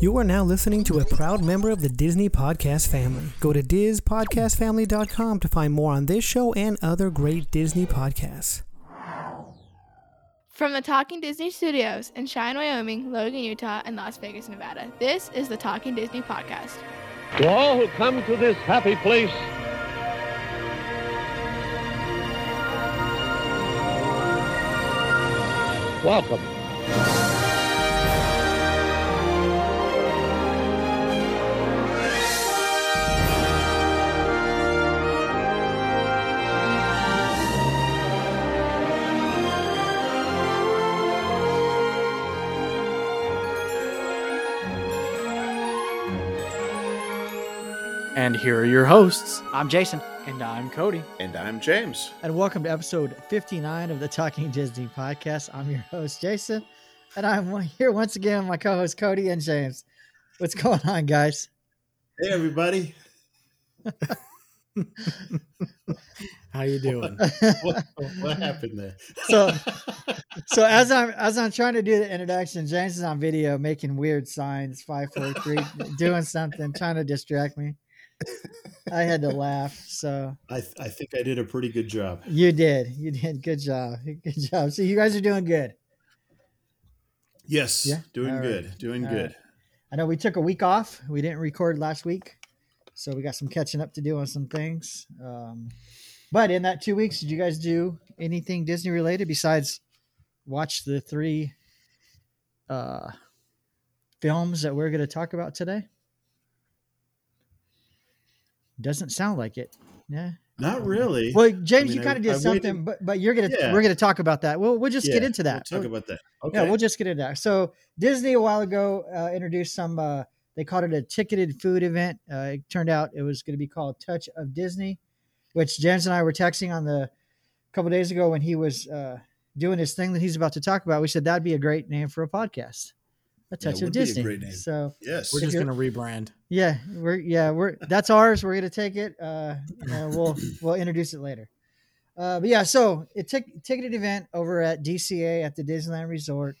You are now listening to a proud member of the Disney Podcast family. Go to DizPodcastFamily.com to find more on this show and other great Disney podcasts. From the Talking Disney Studios in Cheyenne, Wyoming, Logan, Utah, and Las Vegas, Nevada, this is the Talking Disney Podcast. To all who come to this happy place, welcome. And here are your hosts. I'm Jason, And I'm Cody. And I'm James. and welcome to episode 59 of the Talking Disney podcast. I'm your host, Jason, and I'm here once again with my co host, Cody and James. What's going on, guys? Hey, everybody. How you doing? What, what happened there? So- so as I'm as I'm trying to do the introduction, James is on video making weird signs, five, four, three, doing something, trying to distract me. I had to laugh. So I, th- I think I did a pretty good job. you did, you did, good job, good job. So you guys are doing good. Yes, Yeah? doing All right. good. Doing All good. right. I know we took a week off. We didn't record last week, so we got some catching up to do on some things. Um, but in that two weeks, did you guys do anything Disney related besides watch the three uh, films that we're going to talk about today? Doesn't sound like it. Yeah. Not really. Well, James, mean, you kind of did I something, waited- but but you're gonna Yeah. we're gonna talk about that. We'll we'll just get into that. We'll talk about that. Okay. Yeah, we'll just get into that. So Disney a while ago uh, introduced some. Uh, they called it a ticketed food event. Uh, it turned out it was going to be called Touch of Disney, which James and I were texting on the a couple days ago when he was uh, doing his thing that he's about to talk about. We said that'd be a great name for a podcast, a Touch of would be a Disney. great name. So yes. We're just gonna rebrand. yeah, we're yeah we're that's ours. We're gonna take it. Uh, and we'll we'll introduce it later. Uh, but yeah, so it tic- ticketed event over at DCA at the Disneyland Resort,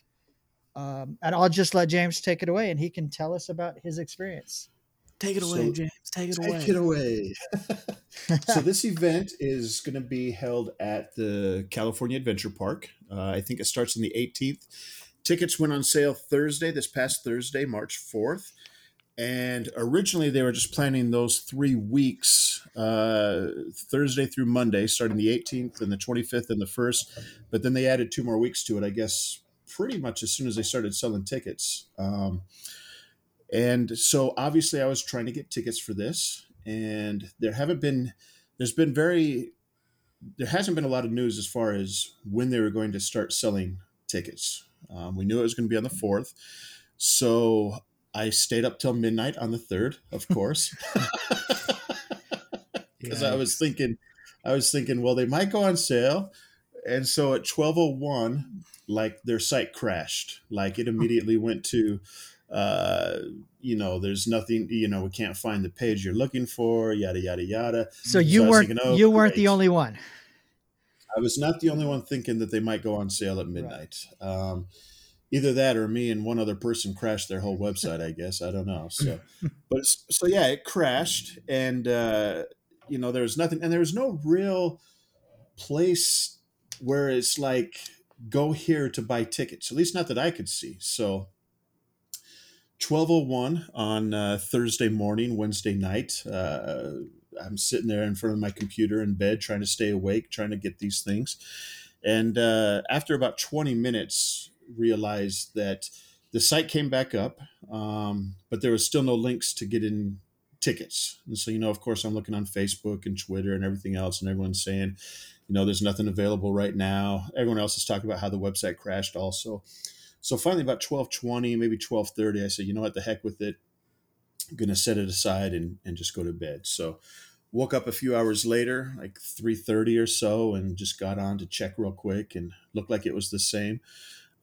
um, and I'll just let James take it away, and he can tell us about his experience. Take it So- away, James. Take it away. Take it away. so this event is going to be held at the California Adventure Park. Uh, I think it starts on the 18th. Tickets went on sale Thursday, this past Thursday, March 4th. And originally they were just planning those three weeks, uh, Thursday through Monday, starting the 18th and the 25th and the 1st. But then they added two more weeks to it, I guess, pretty much as soon as they started selling tickets. Um, and so obviously I was trying to get tickets for this and there haven't been there's been very there hasn't been a lot of news as far as when they were going to start selling tickets. Um, we knew it was going to be on the 4th. So I stayed up till midnight on the 3rd, of course. Because I was thinking, I was thinking, well, they might go on sale. And so at 1201, like their site crashed. Like it immediately went to, uh, you know, there's nothing, you know, we can't find the page you're looking for, yada, yada, yada. So you I was weren't thinking, oh, you weren't the only one. I was not the only one thinking that they might go on sale at midnight. Um, either that or me and one other person crashed their whole website. I guess I don't know. So, but so yeah, it crashed, and uh, you know there was nothing, and there was no real place where it's like go here to buy tickets. At least not that I could see. So. 1201 on uh, Thursday morning, Wednesday night. Uh, I'm sitting there in front of my computer in bed, trying to stay awake, trying to get these things. And uh, after about 20 minutes, realized that the site came back up, um, but there was still no links to get in tickets. And so, you know, of course, I'm looking on Facebook and Twitter and everything else, and everyone's saying, you know, there's nothing available right now. Everyone else is talking about how the website crashed also. So finally, about 1220, maybe 1230, I said, you know what, the heck with it. I'm going to set it aside and, and just go to bed. So woke up a few hours later, like 3.30 or so, and just got on to check real quick and looked like it was the same.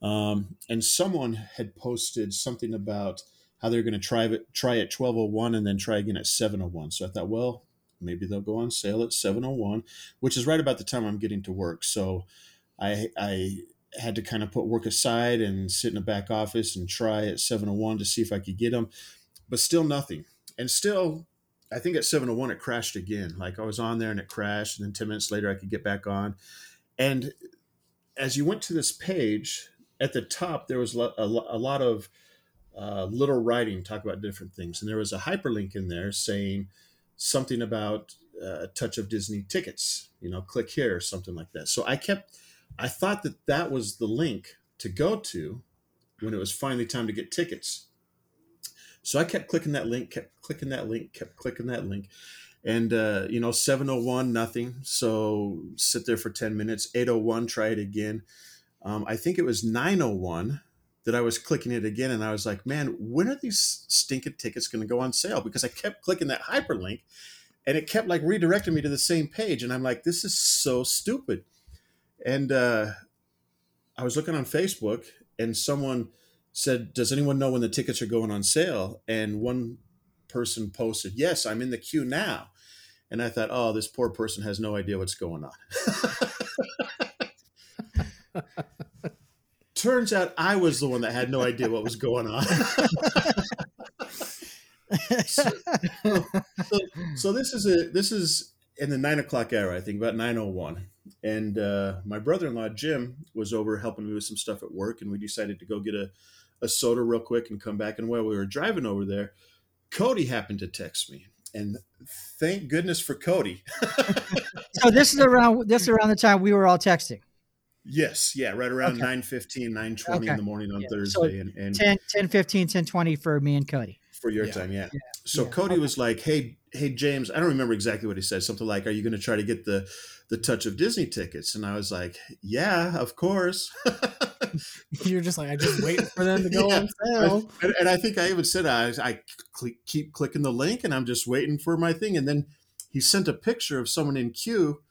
Um, and someone had posted something about how they're going to try it, try at 1201 and then try again at 701. So I thought, well, maybe they'll go on sale at 701, which is right about the time I'm getting to work. So I, I had to kind of put work aside and sit in a back office and try at 701 to see if I could get them, but still nothing. And still, I think at 701 it crashed again. Like I was on there and it crashed, and then 10 minutes later I could get back on. And as you went to this page, at the top there was a, lot of uh, little writing talk about different things, and there was a hyperlink in there saying something about uh, a touch of Disney tickets. You know, click here or something like that. So I kept, I thought that that was the link to go to when it was finally time to get tickets. So I kept clicking that link, kept clicking that link, kept clicking that link. And, uh, you know, 701, nothing. So sit there for 10 minutes. 801, try it again. Um, I think it was 901 that I was clicking it again. And I was like, man, when are these stinking tickets going to go on sale? Because I kept clicking that hyperlink and it kept like redirecting me to the same page. And I'm like, this is so stupid. And uh, I was looking on Facebook and someone said, Does anyone know when the tickets are going on sale? And one person posted, Yes, I'm in the queue now. And I thought, Oh, this poor person has no idea what's going on. Turns out I was the one that had no idea what was going on. so, so, so, this is a this is in the nine o'clock hour, I think, about nine oh one. And uh, my brother-in-law Jim was over helping me with some stuff at work, and we decided to go get a, a soda real quick and come back. And while we were driving over there, Cody happened to text me, and thank goodness for Cody. so this is around this is around the time we were all texting. Yes, yeah, right around okay. 9 15, 9 20 okay. in the morning on yeah. Thursday. So and, and 10, 10 15, 10 20 for me and Cody. For your yeah. time, yeah. yeah. So Cody okay. was like, Hey, hey James, I don't remember exactly what he said. Something like, Are you gonna try to get the the touch of Disney tickets? And I was like, Yeah, of course. You're just like, I just wait for them to go on sale. And, and, I think I even said I, I cl- keep clicking the link and I'm just waiting for my thing. And then he sent a picture of someone in queue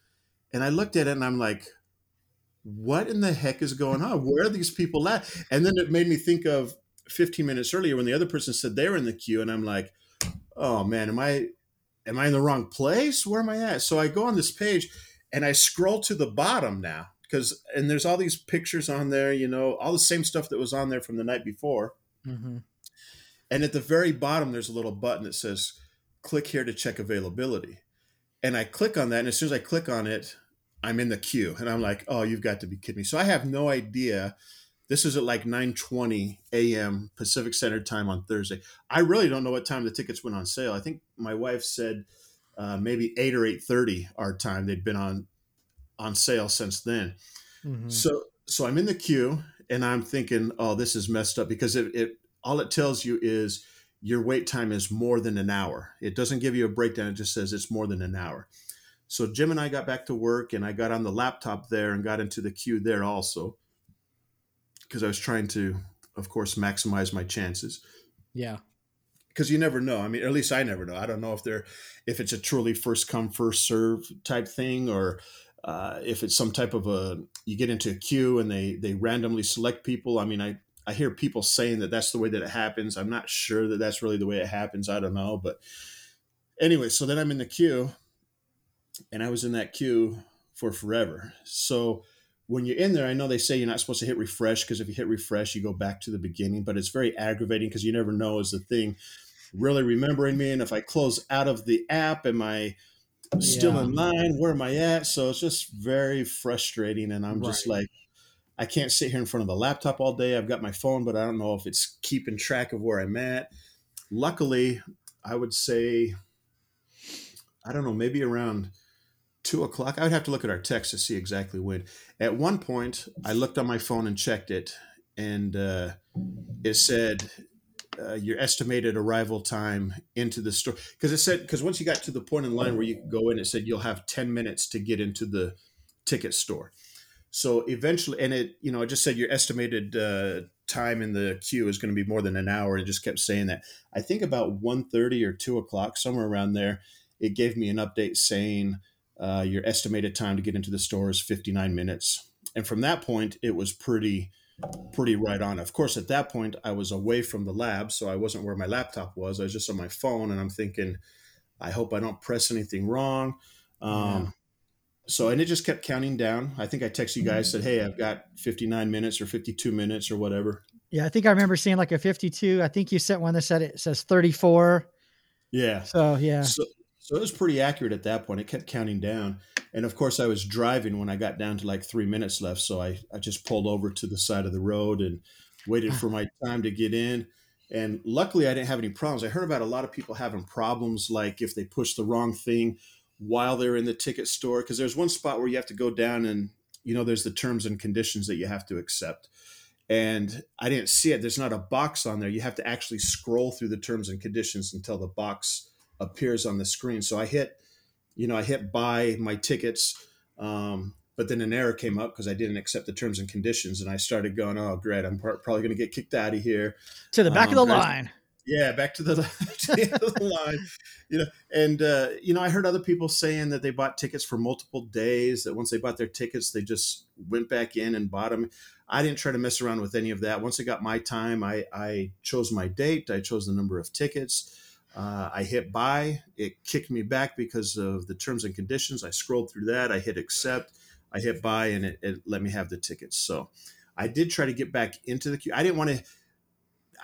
and I looked at it and I'm like, what in the heck is going on? Where are these people at? And then it made me think of 15 minutes earlier when the other person said they were in the queue, and I'm like, oh man, am I am I in the wrong place? Where am I at? So I go on this page and I scroll to the bottom now because and there's all these pictures on there, you know, all the same stuff that was on there from the night before. Mm-hmm. And at the very bottom, there's a little button that says click here to check availability. And I click on that, and as soon as I click on it, I'm in the queue and I'm like, oh, you've got to be kidding me. So I have no idea. This is at like 9:20 a.m. Pacific Standard Time on Thursday. I really don't know what time the tickets went on sale. I think my wife said uh, maybe eight or 8:30 our time. They'd been on on sale since then. Mm-hmm. So so I'm in the queue and I'm thinking, oh, this is messed up because it, it all it tells you is your wait time is more than an hour. It doesn't give you a breakdown. It just says it's more than an hour. So Jim and I got back to work and I got on the laptop there and got into the queue there also because I was trying to, of course, maximize my chances. Yeah. Because you never know. I mean, at least I never know. I don't know if they're, if it's a truly first come first serve type thing, or uh, if it's some type of a you get into a queue and they they randomly select people. I mean, I I hear people saying that that's the way that it happens. I'm not sure that that's really the way it happens. I don't know, but anyway. So then I'm in the queue and I was in that queue for forever. So when you're in there, I know they say you're not supposed to hit refresh because if you hit refresh, you go back to the beginning, but it's very aggravating because you never know is the thing really remembering me. And if I close out of the app, am I still yeah. in line? Where am I at? So it's just very frustrating. And I'm right. just like, I can't sit here in front of the laptop all day. I've got my phone, but I don't know if it's keeping track of where I'm at. Luckily, I would say, I don't know, maybe around two o'clock. I would have to look at our text to see exactly when. At one point, I looked on my phone and checked it, and uh, it said uh, your estimated arrival time into the store because it said because once you got to the point in line where you could go in, it said you'll have ten minutes to get into the ticket store. So eventually, and it you know i just said your estimated uh, time in the queue is going to be more than an hour. It just kept saying that. I think about 1.30 or two o'clock, somewhere around there, it gave me an update saying uh, your estimated time to get into the store is 59 minutes. And from that point, it was pretty, pretty right on. Of course, at that point, I was away from the lab, so I wasn't where my laptop was. I was just on my phone, and I'm thinking, I hope I don't press anything wrong. Um, so and it just kept counting down. I think I texted you guys said, "Hey, I've got 59 minutes or 52 minutes or whatever." Yeah, I think I remember seeing like a 52. I think you sent one that said it says 34. Yeah. So yeah, So, so it was pretty accurate at that point. It kept counting down. And of course, I was driving when I got down to like three minutes left. So I, I just pulled over to the side of the road and waited ah. for my time to get in. And luckily, I didn't have any problems. I heard about a lot of people having problems, like if they push the wrong thing while they're in the ticket store. Because there's one spot where you have to go down and, you know, there's the terms and conditions that you have to accept. And I didn't see it. There's not a box on there. You have to actually scroll through the terms and conditions until the box appears on the screen. So I hit, you know, I hit buy my tickets, um, but then an error came up because I didn't accept the terms and conditions, and I started going, "Oh, great! I'm pr- probably going to get kicked out of here." to the back Um, of the there's- line. Yeah, back to the, to the end of the line, you know. And uh, you know, I heard other people saying that they bought tickets for multiple days. That once they bought their tickets, they just went back in and bought them. I didn't try to mess around with any of that. Once I got my time, I, I chose my date. I chose the number of tickets. Uh, I hit buy. It kicked me back because of the terms and conditions. I scrolled through that. I hit accept. I hit buy, and it, it let me have the tickets. So I did try to get back into the queue. I didn't want to.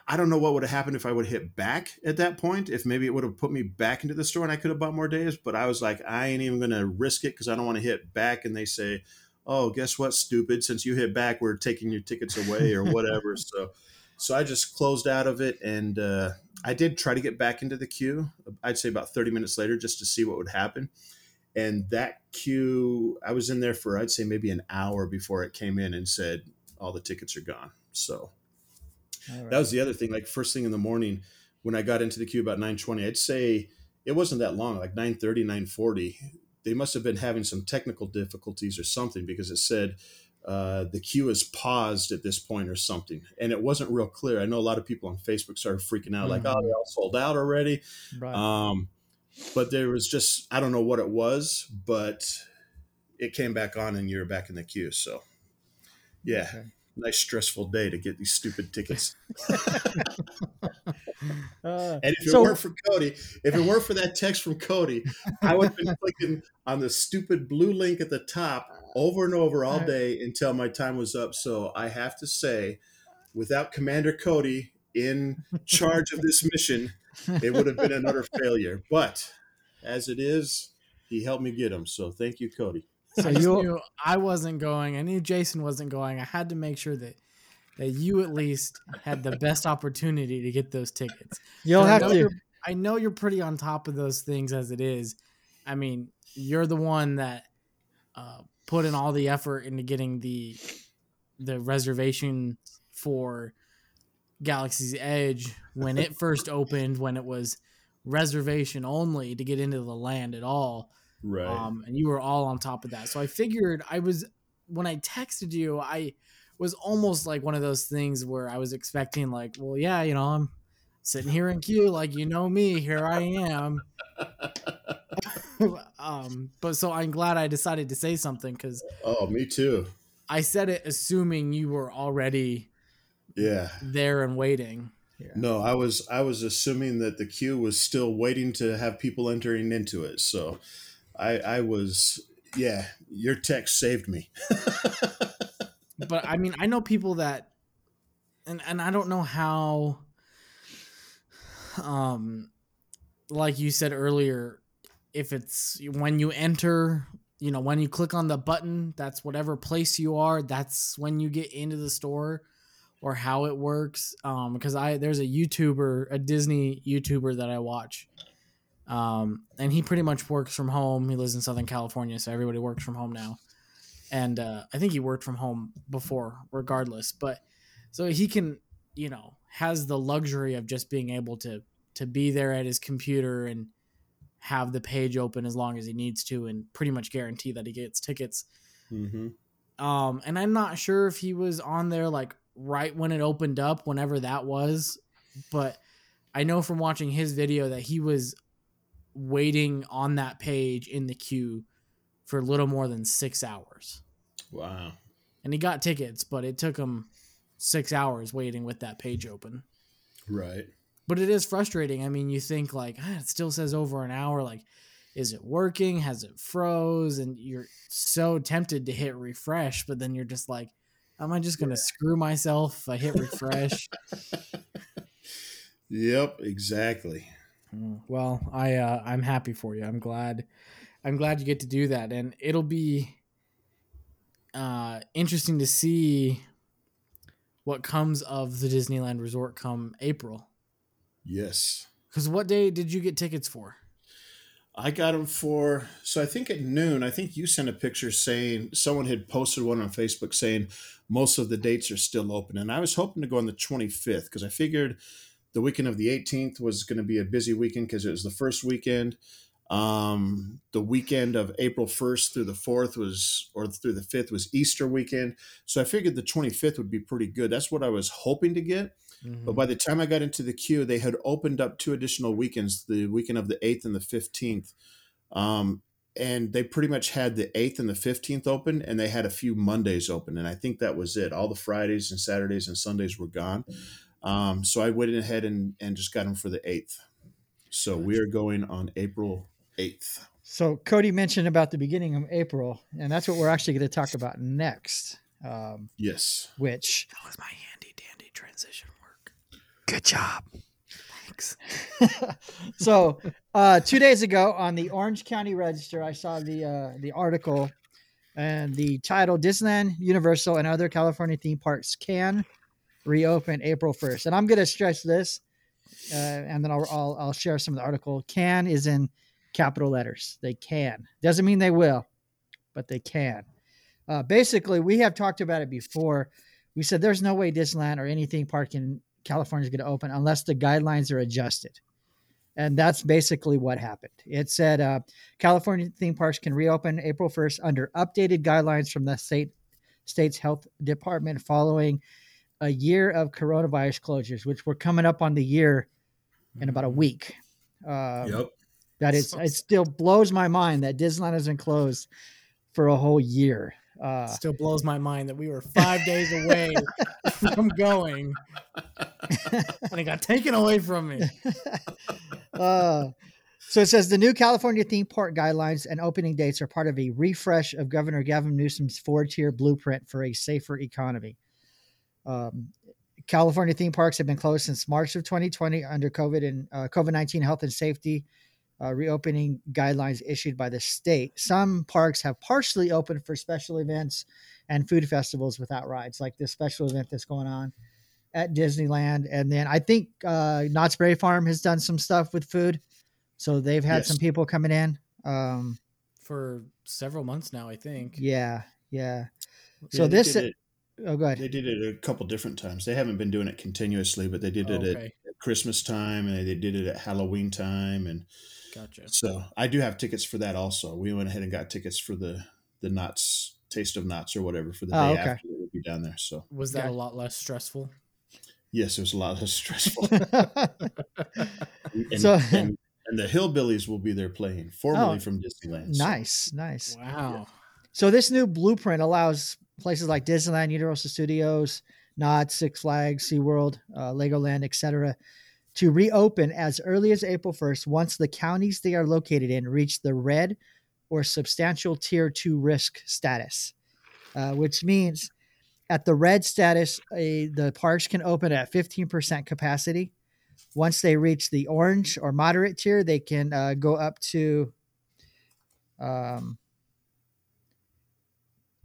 I don't know what would have happened if I would have hit back at that point. If maybe it would have put me back into the store and I could have bought more days. But I was like, I ain't even going to risk it because I don't want to hit back. And they say, oh, guess what, stupid? Since you hit back, we're taking your tickets away or whatever. so, so I just closed out of it, and uh, I did try to get back into the queue. I'd say about thirty minutes later, just to see what would happen. And that queue, I was in there for I'd say maybe an hour before it came in and said all the tickets are gone. So that was the other thing. Like first thing in the morning, when I got into the queue about nine twenty, I'd say it wasn't that long, like 930, 940. They must have been having some technical difficulties or something because it said uh, the queue is paused at this point or something. And it wasn't real clear. I know a lot of people on Facebook started freaking out, like, oh, they all sold out already. Right. Um, but there was just, I don't know what it was, but it came back on and you're back in the queue. So, yeah, Okay. nice stressful day to get these stupid tickets. Uh, And if it So- weren't for Cody, if it weren't for that text from Cody, I would have been clicking on the stupid blue link at the top over and over all day until my time was up. So I have to say, without Commander Cody in charge of this mission, it would have been another failure. But as it is, he helped me get him. So thank you, Cody. so I you knew I wasn't going. I knew Jason wasn't going. I had to make sure that that you at least had the best opportunity to get those tickets. you'll I have know to. you're- I know you're pretty on top of those things as it is. I mean, you're the one that uh, put in all the effort into getting the the reservation for Galaxy's Edge when it first opened, when it was reservation only to get into the land at all. Right. Um, and you were all on top of that. So I figured I was when I texted you, I was almost like one of those things where I was expecting like, well, yeah, you know, I'm sitting here in queue, like you know me, here I am. um, but so I'm glad I decided to say something because oh, me too. I said it assuming you were already Yeah. there and waiting. No, I was I was assuming that the queue was still waiting to have people entering into it. So I I was yeah, your text saved me. but I mean, I know people that, and and I don't know how, um, like you said earlier, if it's when you enter, you know, when you click on the button, that's whatever place you are, that's when you get into the store, or how it works. Um, because I there's a YouTuber, a Disney YouTuber that I watch. Um, and he pretty much works from home. He lives in Southern California, so everybody works from home now and uh, I think he worked from home before, regardless. But so he can, you know, has the luxury of just being able to to be there at his computer and have the page open as long as he needs to, and pretty much guarantee that he gets tickets. mm-hmm. Um, and I'm not sure if he was on there like right when it opened up, whenever that was, but I know from watching his video that he was waiting on that page in the queue for a little more than six hours Wow. and he got tickets, but it took him six hours waiting with that page open. Right. But it is frustrating. I mean, you think like ah, it still says over an hour. Like is it working? Has it froze? And you're so tempted to hit refresh, but then you're just like, am I just gonna screw myself if I hit refresh? Yep, exactly. Mm, Well, I uh, I'm happy for you. I'm glad I'm glad you get to do that, and it'll be uh, interesting to see what comes of the Disneyland Resort come April. Yes. Because what day did you get tickets for? I got them for so I think at noon. I think you sent a picture saying someone had posted one on Facebook saying most of the dates are still open, and I was hoping to go on the 25th because I figured the weekend of the 18th was going to be a busy weekend because it was the first weekend. Um, the weekend of April 1st through the 4th was, or through the 5th was Easter weekend. So I figured the 25th would be pretty good. That's what I was hoping to get. But by the time I got into the queue, they had opened up two additional weekends, the weekend of the 8th and the 15th. Um, and they pretty much had the 8th and the 15th open, and they had a few Mondays open. And I think that was it. All the Fridays and Saturdays and Sundays were gone. Um, so I went ahead and, and just got them for the 8th. So we are going on April 8th. So Cody mentioned about the beginning of April, and that's what we're actually going to talk about next. Um, Yes. which That was my handy dandy transition work. Good job. Thanks. so uh, two days ago on the Orange County Register, I saw the uh, the article and the title: Disneyland, Universal, and other California theme parks can reopen April first. And I'm going to stress this, uh, and then I'll, I'll I'll share some of the article. Can is in capital letters. They can doesn't mean they will, but they can. Uh, basically, we have talked about it before. We said there's no way Disneyland or any theme park in California is going to open unless the guidelines are adjusted. And that's basically what happened. It said uh, California theme parks can reopen April 1st under updated guidelines from the state state's health department following a year of coronavirus closures, which we're coming up on the year in about a week. Uh, Yep. That is, it still blows my mind that Disneyland has been closed for a whole year. Uh, Still blows my mind that we were five days away from going, and it got taken away from me. uh, so it says the new California theme park guidelines and opening dates are part of a refresh of Governor Gavin Newsom's four tier blueprint for a safer economy. Um, California theme parks have been closed since March of 2020 under COVID and uh, COVID 19 health and safety uh, reopening guidelines issued by the state. Some parks have partially opened for special events and food festivals without rides, like this special event that's going on at Disneyland. And then I think uh, Knott's Berry Farm has done some stuff with food. So they've had Yes. some people coming in. Um, For several months now, I think. yeah, yeah. So Yeah, this, it- oh, go ahead. They did it a couple different times. They haven't been doing it continuously, but they did Oh, it at, okay. at Christmas time and they did it at Halloween time. And Gotcha. so I do have tickets for that also. We went ahead and got tickets for the the Knott's Taste of Knott's or whatever for the Oh, day okay. after we'll be down there. So Was that Yeah. a lot less stressful? yes, it was a lot less stressful. and, So- and, and the Hillbillies will be there playing, formerly Oh, from Disneyland. so- nice, nice. Wow. So this new blueprint allows places like Disneyland, Universal Studios, Knott's, Six Flags, SeaWorld, uh, Legoland, etc., to reopen as early as April 1st once the counties they are located in reach the red or substantial tier 2 risk status, uh, which means at the red status, a, the parks can open at 15% capacity. Once they reach the orange or moderate tier, they can uh, go up to um,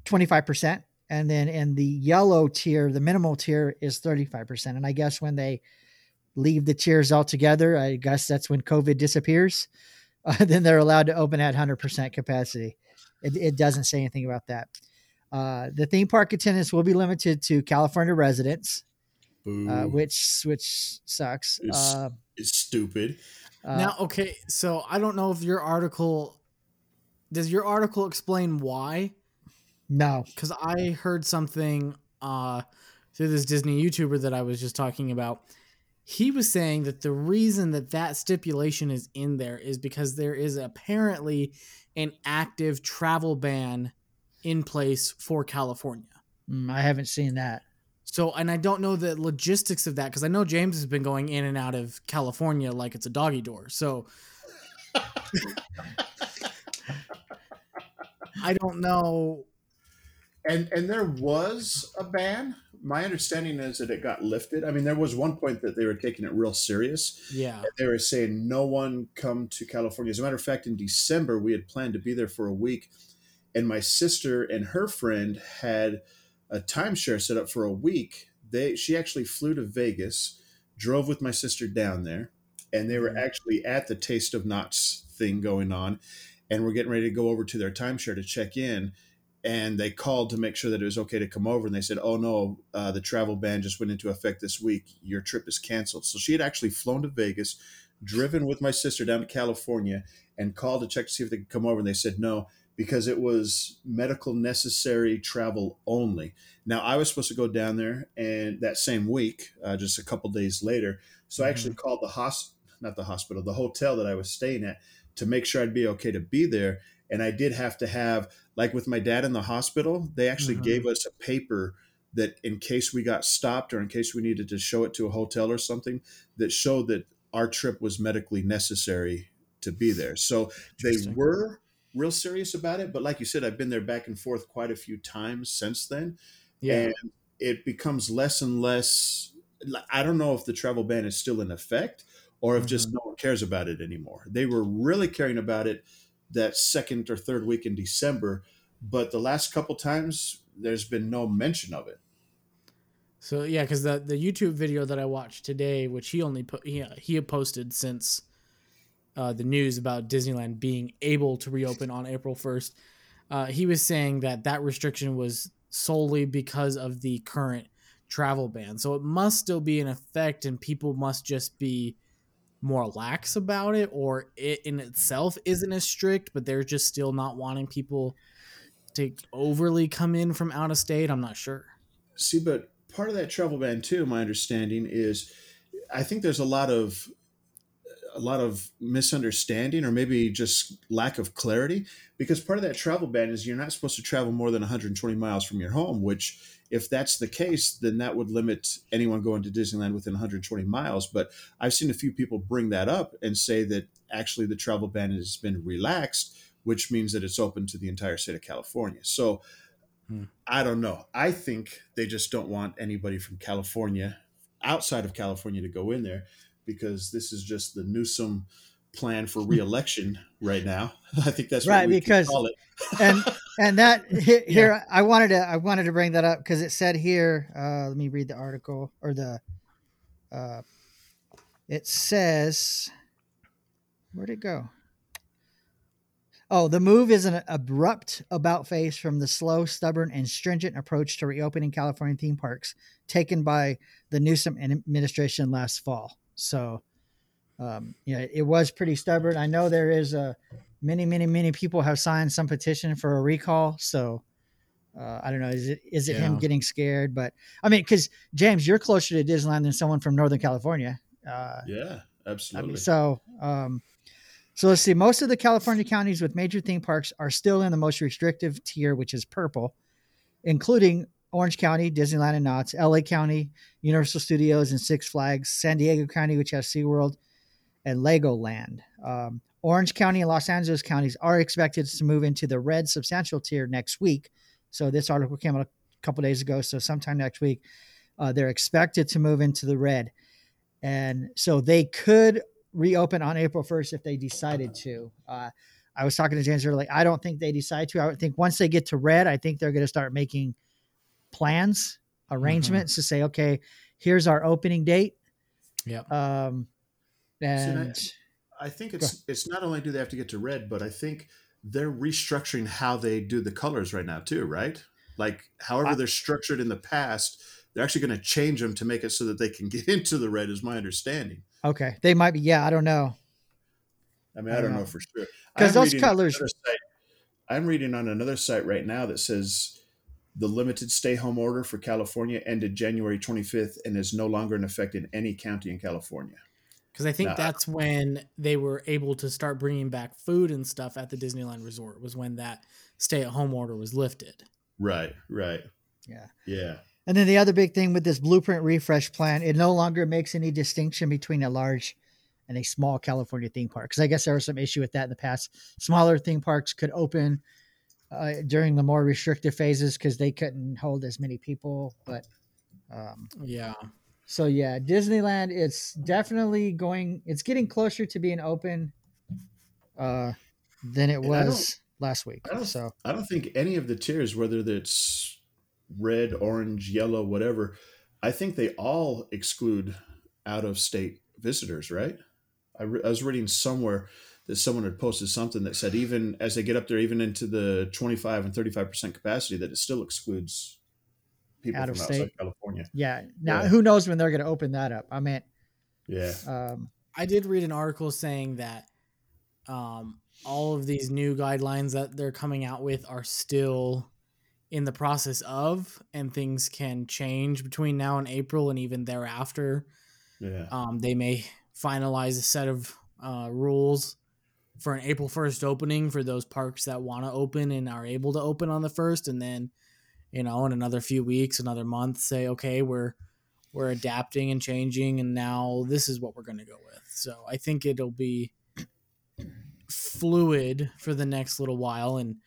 25%. And then in the yellow tier, the minimal tier is 35%. And I guess when they leave the tiers altogether, I guess that's when COVID disappears. Uh, then they're allowed to open at 100% capacity. It, it doesn't say anything about that. Uh, the theme park attendance will be limited to California residents, uh, which which sucks. It's- Uh, it's stupid. uh, now, okay, so I don't know if your article does your article explain why? no, Because I heard something uh, through this Disney YouTuber that I was just talking about. He was saying that the reason that that stipulation is in there is because there is apparently an active travel ban in place for California. Mm, I haven't seen that. So, and I don't know the logistics of that because I know James has been going in and out of California like it's a doggy door. So, I don't know. and and there was a ban. My understanding is that it got lifted. I mean, there was one point that they were taking it real serious. Yeah. They were saying no one come to California. As a matter of fact, in December we had planned to be there for a week, and my sister and her friend had a timeshare set up for a week. They she actually flew to Vegas, drove with my sister down there, and they were Mhm. actually at the Taste of Knott's thing going on, and we're getting ready to go over to their timeshare to check in. And they called to make sure that it was okay to come over, and they said, "Oh no, uh, the travel ban just went into effect this week. Your trip is canceled." So she had actually flown to Vegas, driven with my sister down to California, and called to check to see if they could come over, and they said no because it was medical necessary travel only. Now I was supposed to go down there, and that same week, uh, just a couple days later, so I actually called the hos not the hospital, the hotel that I was staying at to make sure I'd be okay to be there. And I did have to have, like with my dad in the hospital, they actually Mhm. gave us a paper that in case we got stopped or in case we needed to show it to a hotel or something, that showed that our trip was medically necessary to be there. So they were real serious about it. But like you said, I've been there back and forth quite a few times since then Yeah. and it becomes less and less i don't know if the travel ban is still in effect or if just Mhm. no one cares about it anymore they were really caring about it that second or third week in december but the last couple times there's been no mention of it So yeah, because the the YouTube video that I watched today, which he only put he, he had posted since uh, the news about Disneyland being able to reopen on April first, uh, he was saying that that restriction was solely because of the current travel ban. So it must still be in effect, and people must just be more lax about it, or it in itself isn't as strict, but they're just still not wanting people to overly come in from out of state. I'm not sure. see but part of that travel ban too my understanding is i think there's a lot of a lot of misunderstanding or maybe just lack of clarity because part of that travel ban is you're not supposed to travel more than 120 miles from your home which if that's the case then that would limit anyone going to disneyland within 120 miles. But i've seen a few people bring that up and say that actually the travel ban has been relaxed which means that it's open to the entire state of california. So hmm. I don't know. I think they just don't want anybody from California, outside of California, to go in there because this is just the Newsom plan for reelection right now. I think that's Right, what we because- call it. and and that he- here I wanted to I wanted to bring that up because it said here. Uh, let me read the article or the. Uh, it says, where'd it go? Oh, the move is an abrupt about face from the slow, stubborn, and stringent approach to reopening California theme parks taken by the Newsom administration last fall. So, um, yeah, it was pretty stubborn. I know there is a many, many, many people have signed some petition for a recall. So uh, I don't know. Is it is it him getting scared? But I mean, because James, you're closer to Disneyland than someone from Northern California. Uh, Yeah, I absolutely. mean, so um, so let's see. Most of the California counties with major theme parks are still in the most restrictive tier, which is purple, including Orange County, Disneyland and Knott's, LA County, Universal Studios and Six Flags, San Diego County, which has SeaWorld, and Legoland. Um, Orange County and Los Angeles counties are expected to move into the red substantial tier next week. So this article came out a couple days ago. So sometime next week, uh, they're expected to move into the red, and so they could reopen on April 1st if they decided to. Uh, I was talking to James earlier. I don't think they decide to. I would think once they get to red, I think they're going to start making plans, arrangements to say, okay, here's our opening date. Yep. Um, and I think it's it's not only do they have to get to red, but I think they're restructuring how they do the colors right now too, right? Like however I- they're structured in the past, they're actually going to change them to make it so that they can get into the red. Is my understanding. okay, they might be. Yeah, I don't know. I mean, I I don't know know. for sure 'Cause I'm those colors- site- I'm reading on another site right now that says the limited stay home order for California ended January 25th and is no longer in effect in any county in California. Because I think Nah. that's when they were able to start bringing back food and stuff at the Disneyland Resort. Was when that stay-at-home order was lifted. Right, right. Yeah. Yeah. And then the other big thing with this blueprint refresh plan, it no longer makes any distinction between a large and a small California theme park. Because I guess there was some issue with that in the past. Smaller theme parks could open uh, during the more restrictive phases because they couldn't hold as many people. But um, Yeah. So yeah, Disneyland. It's definitely going. It's getting closer to being open uh, than it And was last week. I So I don't think any of the tiers, whether it's red, orange, yellow, whatever, I think they all exclude out of state visitors, right? I, re- I was reading somewhere that someone had posted something that said even as they get up there, even into the 25 and 35% capacity, that it still excludes people Out from of outside state? California. yeah, now Yeah. who knows when they're going to open that up? I mean, Yeah. um, I did read an article saying that um, all of these new guidelines that they're coming out with are still in the process of, and things can change between now and April and even thereafter. Yeah. Um, they may finalize a set of uh, rules for an April 1st opening for those parks that want to open and are able to open on the 1st. And then, you know, in another few weeks, another month, say, okay, we're we're adapting and changing and now this is what we're going to go with. So I think it'll be fluid for the next little while and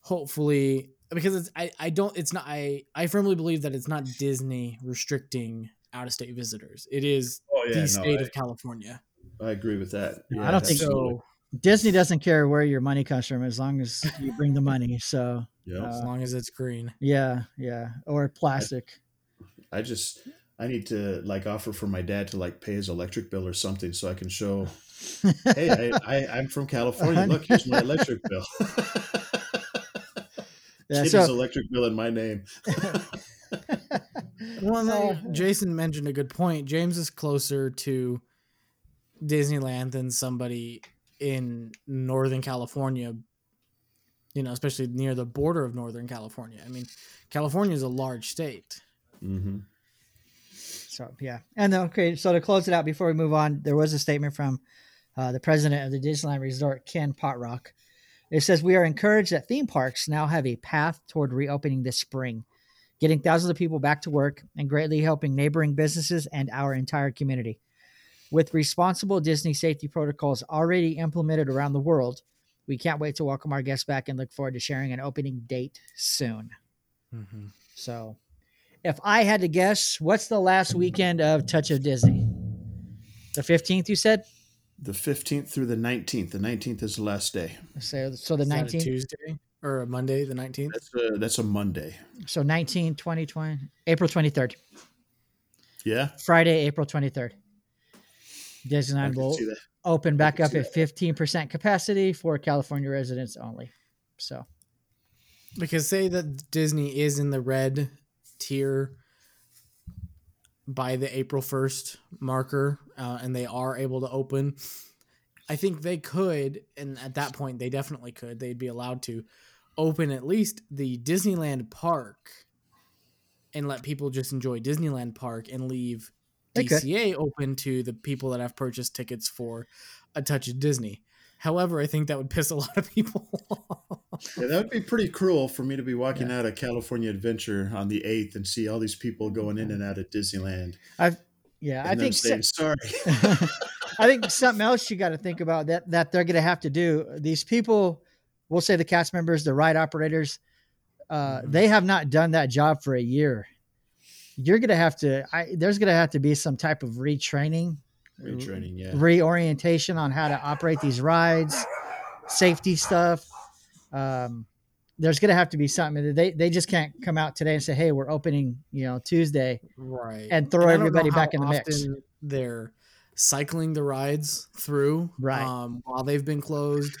hopefully because it's I, I don't it's not I I firmly believe that it's not Disney restricting out of state visitors. It is Oh, yeah. the no, state I, of California. I agree with that. I don't think. So Disney doesn't care where your money comes from as long as you bring the money. So Yeah. as Uh, long as it's green. yeah, yeah, or plastic. I just I need to like offer for my dad to like pay his electric bill or something so I can show hey I, I I'm from California look here's my electric bill Yeah, Kid so- his electric bill in my name Well, Uh, no, Jason mentioned a good point. James is closer to Disneyland than somebody in Northern California. You know, especially near the border of Northern California. I mean, California is a large state. mm-hmm. So yeah, and then, okay. So to close it out before we move on, there was a statement from uh, the president of the Disneyland Resort, Ken Potrock. It says we are encouraged that theme parks now have a path toward reopening this spring, getting thousands of people back to work and greatly helping neighboring businesses and our entire community. With responsible Disney safety protocols already implemented around the world, we can't wait to welcome our guests back and look forward to sharing an opening date soon. Mm-hmm. So, if I had to guess, what's the last weekend of Touch of Disney? The 15th, you said? the 15th through the 19th the 19th is the last day So, so the Is that a 19th. Tuesday or a Monday, the nineteenth. that's a that's a Monday So 19, 20, 20, April 23rd. yeah Friday, April 23rd. I Disneyland will open back up see at 15% capacity for California residents only. So, Because say that Disney is in the red tier by the April 1st marker uh, and they are able to open, I think they could, and at that point, they definitely could, they'd be allowed to open at least the Disneyland park and let people just enjoy Disneyland park and leave DCA open to the people that have purchased tickets for a touch of Disney. However, I think that would piss a lot of people off. yeah, that would be pretty cruel for me to be walking out of California Adventure on the 8th and see all these people going in and out of Disneyland I've, yeah, I think saying, so- sorry I think something else you got to think about that that they're going to have to do. These people, we'll say the cast members, the ride operators, uh, Mm-hmm. they have not done that job for a year. You're to have to. I, there's to have to be some type of retraining, retraining yeah reorientation on how to operate these rides, safety stuff. Um, there's to have to be something. They they just can't come out today and say, "Hey, we're opening," you know, Tuesday. right And throw I everybody back in the mix. they're cycling the rides through Right. um, while they've been closed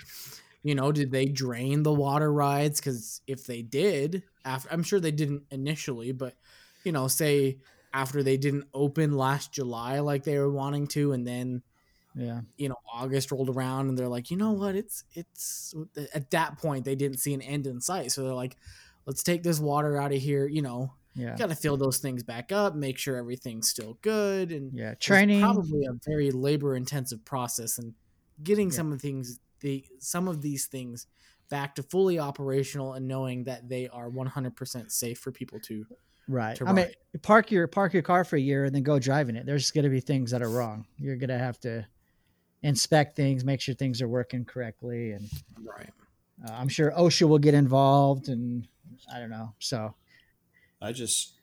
you know did they drain the water rides because if they did after i'm sure they didn't initially but you know say after they didn't open last july like they were wanting to and then Yeah, you know august rolled around and they're like you know what it's it's at that point they didn't see an end in sight so they're like let's take this water out of here you know yeah, got to fill those things back up, make sure everything's still good, and yeah. Training. probably a very labor intensive process. And getting Yeah. some of things, the some of these things back to fully operational and knowing that they are 100% safe for people to. Right. I mean, park your park your car for a year and then go driving it. There's going to be things that are wrong. You're going to have to inspect things, make sure things are working correctly, and Right. uh, I'm sure OSHA will get involved, and I don't know. So I just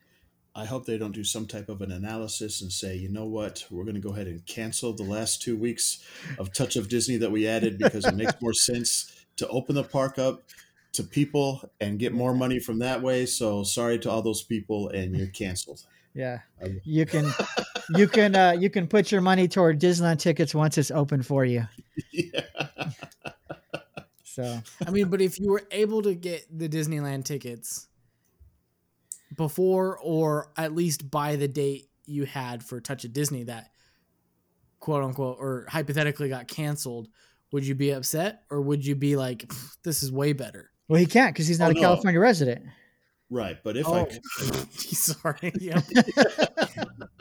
I hope they don't do some type of an analysis and say, you know what, we're going to go ahead and cancel the last two weeks of Touch of Disney that we added because it makes more sense to open the park up to people and get more money from that way. So sorry to all those people, and you're canceled. yeah, Um, you can you can uh, you can put your money toward Disneyland tickets once it's open for you. yeah. So I mean, but if you were able to get the Disneyland tickets before or at least by the date you had for Touch of Disney that quote unquote or hypothetically got canceled, would you be upset or would you be like, this is way better? Well, he can't because he's not Oh, a no. California resident. Right, but if Oh, I could, sorry. Yeah.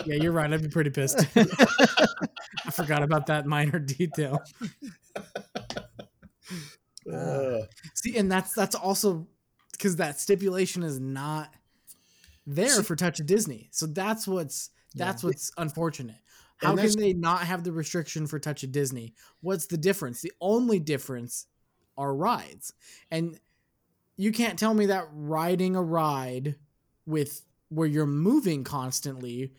yeah, you're right. I'd be pretty pissed. I forgot about that minor detail. uh, See, and that's that's also because that stipulation is not there See- for Touch of Disney. So that's what's that's what's unfortunate. How can they not have the restriction for Touch of Disney? What's the difference? The only difference are rides. And you can't tell me that riding a ride with where you're moving constantly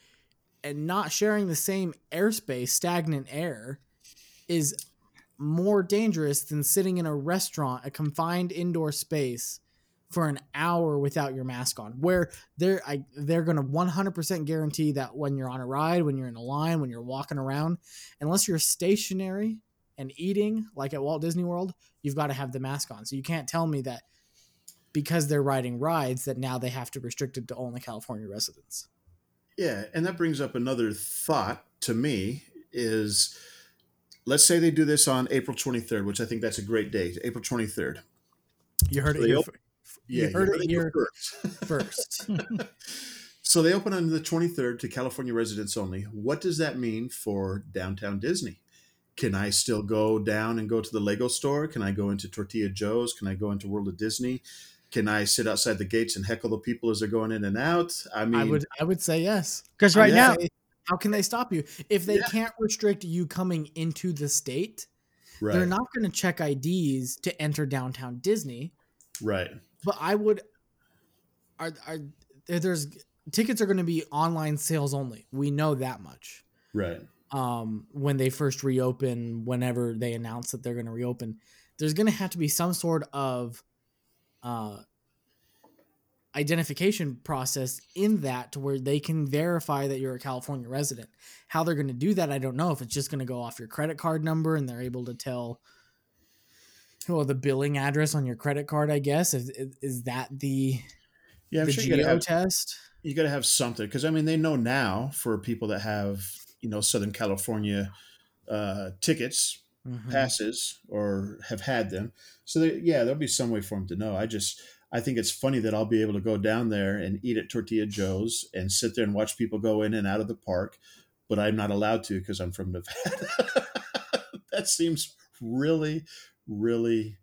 and not sharing the same airspace, stagnant air, is more dangerous than sitting in a restaurant, a confined indoor space for an hour without your mask on. Where they're I, they're going to 100% guarantee that when you're on a ride, when you're in a line, when you're walking around, unless you're stationary and eating like at Walt Disney World, you've got to have the mask on. So you can't tell me that because they're riding rides that now they have to restrict it to only California residents. Yeah, and that brings up another thought to me is let's say they do this on April 23rd, which I think that's a great date, April 23rd. You heard it They here, op- fir- Yeah, you heard it here here first. first. so they open on the 23rd to California residents only. What does that mean for downtown Disney? Can I still go down and go to the Lego store? Can I go into Tortilla Joe's? Can I go into World of Disney? Can I sit outside the gates and heckle the people as they're going in and out? I mean, I would I would say yes. Because right would now, how can they stop you if they Yeah. can't restrict you coming into the state? right, They're not going to check IDs to enter downtown Disney. right, But I would. Are are there's tickets are going to be online sales only. We know that much. right. Um, when they first reopen, whenever they announce that they're going to reopen, there's going to have to be some sort of uh identification process in that to where they can verify that you're a California resident. How they're going to do that, I don't know. If it's just going to go off your credit card number and they're able to tell, well, the billing address on your credit card, I guess is is, that the Yeah, I'm the sure you gotta geo have test? you got to have something because I mean they know now for people that have you know Southern California uh, tickets, Mhm. passes, or have had them. So yeah, there'll be some way for them to know. I just I think it's funny that I'll be able to go down there and eat at Tortilla Joe's and sit there and watch people go in and out of the park, but I'm not allowed to because I'm from Nevada. that seems really, really,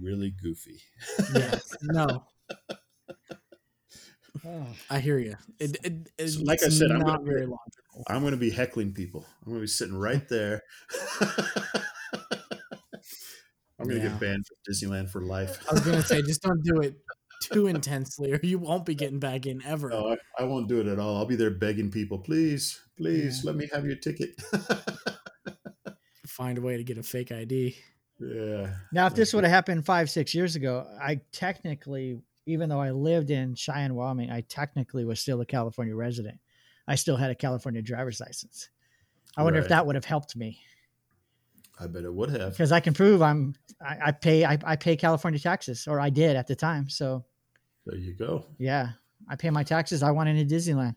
really goofy. Yes. No, oh, I hear you. It, it, it's So like I said, I'm not gonna- very logical. I'm going to be heckling people. I'm going to be sitting right there. I'm going to Yeah. get banned from Disneyland for life. I was gonna say, just don't do it too intensely, or you won't be getting back in ever. No, I, I won't do it at all. I'll be there begging people, please, please let me have your ticket. Find a way to get a fake ID. yeah. now if this would have happened five, six years ago, I technically, even though I lived in Cheyenne, Wyoming, I technically was still a California resident. I still had a California driver's license. I wonder if that would have helped me I bet it would have. because I can prove I'm I, I pay I, I pay California taxes or I did at the time. So There you go. yeah, I pay my taxes. I want into Disneyland.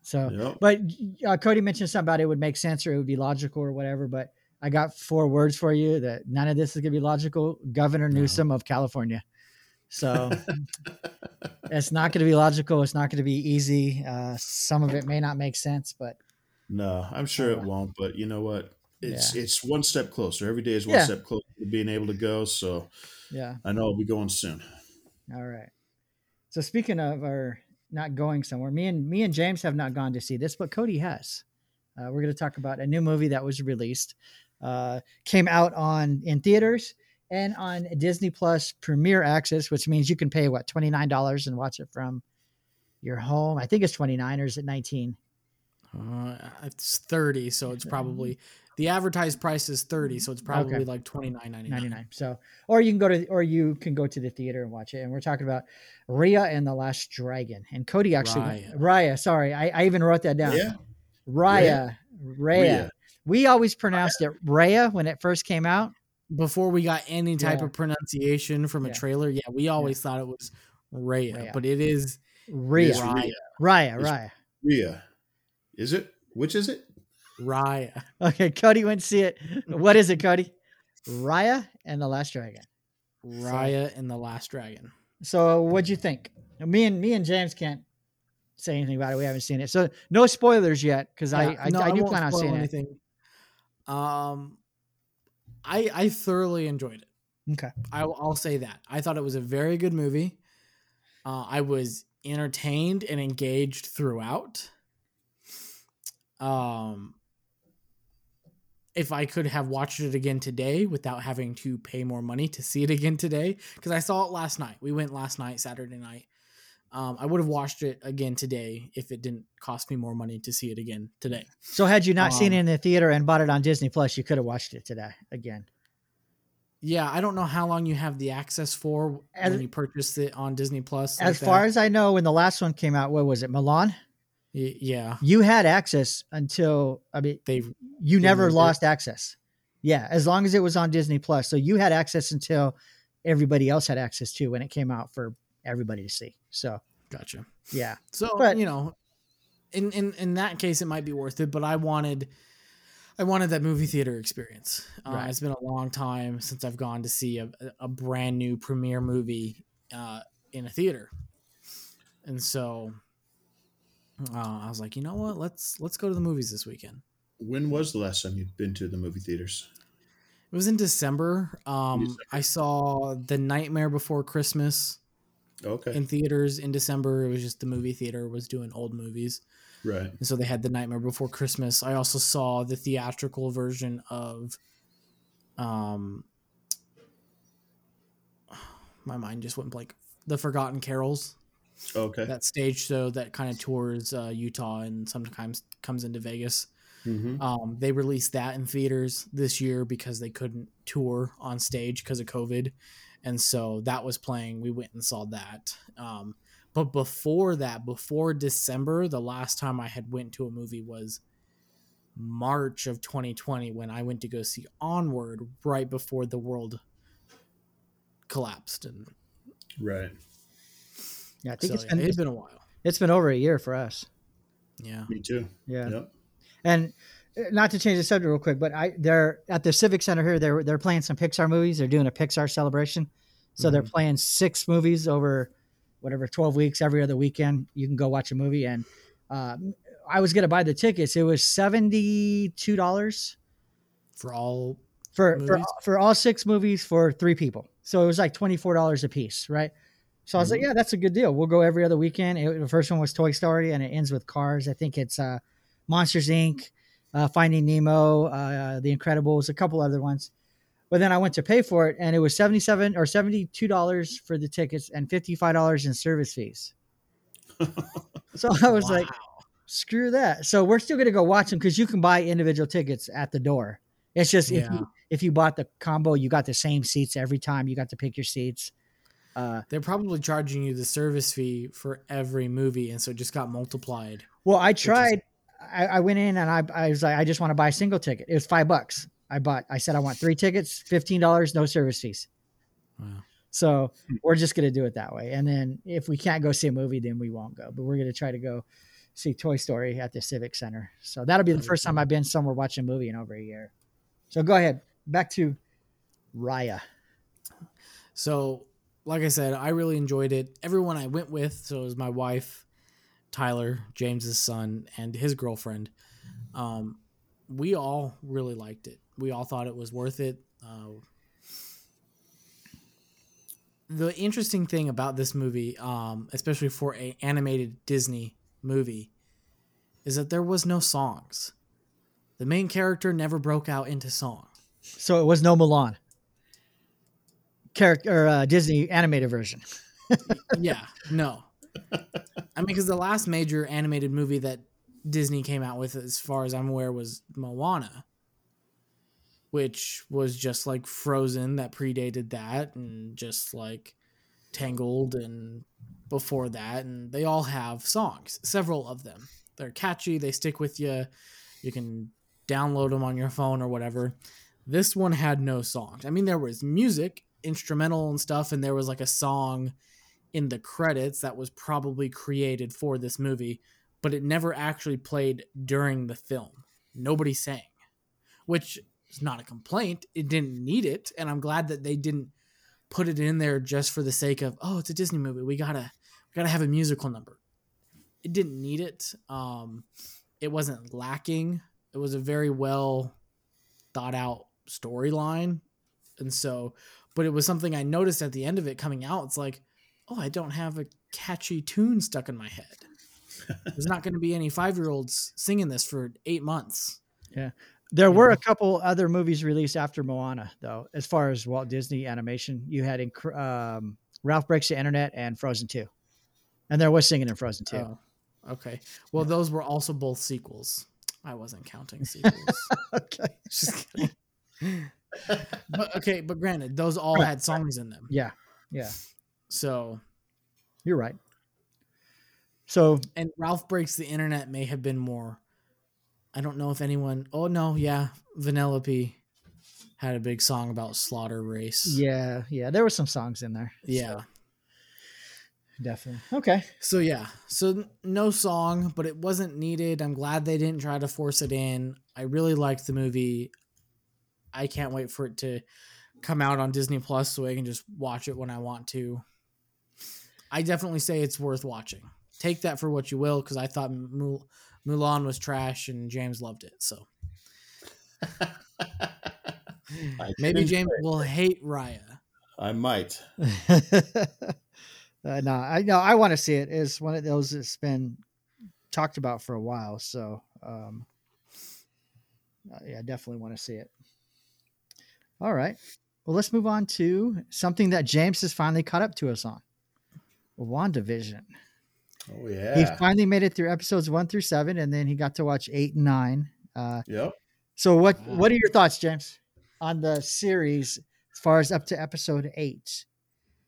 So Yep. But uh, Cody mentioned something about it would make sense or it would be logical or whatever. But I got four words for you that none of this is going to be logical. Governor No. Newsom of California. So it's not going to be logical. It's not going to be easy. Uh, some of it may not make sense, but No, I'm sure it won't. But you know what? It's it's one step closer. Every day is one Yeah. step closer to being able to go. So yeah. I know I'll be going soon. All right. So speaking of our not going somewhere, me and me and James have not gone to see this, but Cody has. Uh, we're going to talk about a new movie that was released uh, came out on in theaters and on Disney Plus Premier Access, which means you can pay what twenty nine dollars and watch it from your home. I think it's twenty nine or is it nineteen? Uh, it's 30, so it's probably the advertised price is 30, so it's probably Okay. like 29.99. 99 so or you can go to or you can go to the theater and watch it and we're talking about Rhea and the Last Dragon and Cody actually Raya. Raya sorry I, I even wrote that down Yeah. Raya Rhea Rhea. we always pronounced it Rhea when it first came out Before we got any type Yeah. of pronunciation from a Yeah. trailer, yeah, we always thought it was Raya, Rhea. but it is Rhea It's Raya. Raya It's- Raya Is it? Which is it? Raya. okay Cody went to see it what is it Cody Raya and the Last Dragon Raya and the Last Dragon. so what'd you think me and me and James can't say anything about it we haven't seen it so no spoilers yet because I Yeah, I, no, I do plan on spoil seeing it anything. Um, I I thoroughly enjoyed it. okay I, I'll say that. I thought it was a very good movie. Uh, I was entertained and engaged throughout. Um, if I could have watched it again today without having to pay more money to see it again today, because I saw it last night. We went last night, Saturday night. Um, I would have watched it again today if it didn't cost me more money to see it again today. So had you not seen Um, it in the theater and bought it on Disney Plus, you could have watched it today again. Yeah, I don't know how long you have the access for As- when you purchased it on Disney Plus. As far as I know, when the last one came out, what was it, Mulan? yeah, You had access until I mean, they you never removed it? lost access. Yeah, as long as it was on Disney Plus, so you had access until everybody else had access to when it came out for everybody to see. So gotcha. yeah, So But- you know, in in in that case, it might be worth it. But I wanted, I wanted that movie theater experience. Uh, Right. It's been a long time since I've gone to see a, a brand new premiere movie uh, in a theater, and so uh, I was like, you know what? Let's let's go to the movies this weekend. When was the last time you've been to the movie theaters? It was in December. Um, December. I saw The Nightmare Before Christmas Okay. in theaters in December. It was just the movie theater was doing old movies. right. And so they had The Nightmare Before Christmas. I also saw the theatrical version of um my mind just went blank. The Forgotten Carols, Okay. that stage show that kind of tours uh, Utah and sometimes comes into Vegas. hmm Um, they released that in theaters this year because they couldn't tour on stage because of COVID. And so that was playing. We went and saw that. Um, but before that, before December, the last time I had went to a movie was March of 2020 when I went to go see Onward right before the world collapsed. And right. yeah. I think yeah, it's been it's been a while. it's been over a year for us. Yeah. Me too. Yeah. Yep. And not to change the subject real quick, but I they're at the Civic Center here. They're they're playing some Pixar movies. They're doing a Pixar celebration, so they're Mhm. playing six movies over whatever twelve weeks. Every other weekend, you can go watch a movie. And uh, I was gonna buy the tickets. It was seventy two dollars For all for for Movies? for all six movies for three people. So it was like twenty four dollars a piece, right? So I was like, yeah, that's a good deal. We'll go every other weekend. It, the first one was Toy Story, and it ends with Cars. I think it's uh, Monsters Inc., uh, Finding Nemo, uh, The Incredibles, a couple other ones. But then I went to pay for it, and it was seventy seven or seventy two dollars for the tickets and fifty five dollars in service fees. so I was like, screw that. So we're still gonna go watch them because you can buy individual tickets at the door. It's just if you if you bought the combo, you got the same seats every time. You got to pick your seats. Uh, They're probably charging you the service fee for every movie, and so it just got multiplied. well, I is- tried. I, I went in and I, I was like, I just want to buy a single ticket. It was five bucks. I bought. I said I want three tickets, fifteen dollars, no service fees. Wow. So we're just gonna do it that way. And then if we can't go see a movie, then we won't go. But we're gonna try to go see Toy Story at the Civic Center. So that'll be the first time I've been somewhere watching a movie in over a year. So go ahead. Back to Raya. So, like I said, I really enjoyed it. Everyone I went with, so it was my wife, Tyler, James's son, and his girlfriend. Um, we all really liked it. We all thought it was worth it. Uh, the interesting thing about this movie, um, especially for a animated Disney movie, is that there was no songs. The main character never broke out into song. So it was no Mulan. Character uh, Disney animated version. yeah, no. I mean, because the last major animated movie that Disney came out with, as far as I'm aware, was Moana, which was just like Frozen that predated that, and just like Tangled and before that, and they all have songs, several of them. They're catchy, they stick with you. You can download them on your phone or whatever. This one had no songs. I mean, there was music, instrumental and stuff, and there was like a song in the credits that was probably created for this movie, but it never actually played during the film. Nobody sang, which is not a complaint. It didn't need it, and I'm glad that they didn't put it in there just for the sake of oh, it's a Disney movie. We gotta we gotta have a musical number. It didn't need it. Um, it wasn't lacking. It was a very well thought out storyline, and so, but it was something I noticed at the end of it coming out. It's like, oh, I don't have a catchy tune stuck in my head. There's not going to be any five year olds singing this for eight months. Yeah. There were Yeah. a couple other movies released after Moana, though. As far as Walt Disney animation, you had um, Ralph Breaks the Internet and Frozen Two, and there was singing in Frozen Two. Oh, okay. Well, those were also both sequels. I wasn't counting sequels. okay. Just kidding. but okay, but granted, those all had songs in them. Yeah, yeah, So, you're right. So and Ralph Breaks the Internet may have been more. I don't know if anyone. Oh no, yeah, Vanellope had a big song about slaughter race. yeah, yeah, there were some songs in there. yeah. Definitely. Okay. So yeah, so no song, but it wasn't needed. I'm glad they didn't try to force it in. I really liked the movie. I can't wait for it to come out on Disney Plus so I can just watch it when I want to. I definitely say it's worth watching. Take that for what you will, because I thought Mul- Mulan was trash and James loved it. So maybe James enjoy it. will hate Raya. I might. uh, no, I know I want to see it. It's one of those that's been talked about for a while. So, um, uh, yeah, definitely want to see it. All right. Well, let's move on to something that James has finally caught up to us on. WandaVision. Oh yeah. He finally made it through episodes one through seven, and then he got to watch eight and nine. Uh, Yep. so, what Wow. what are your thoughts, James, on the series as far as up to episode eight?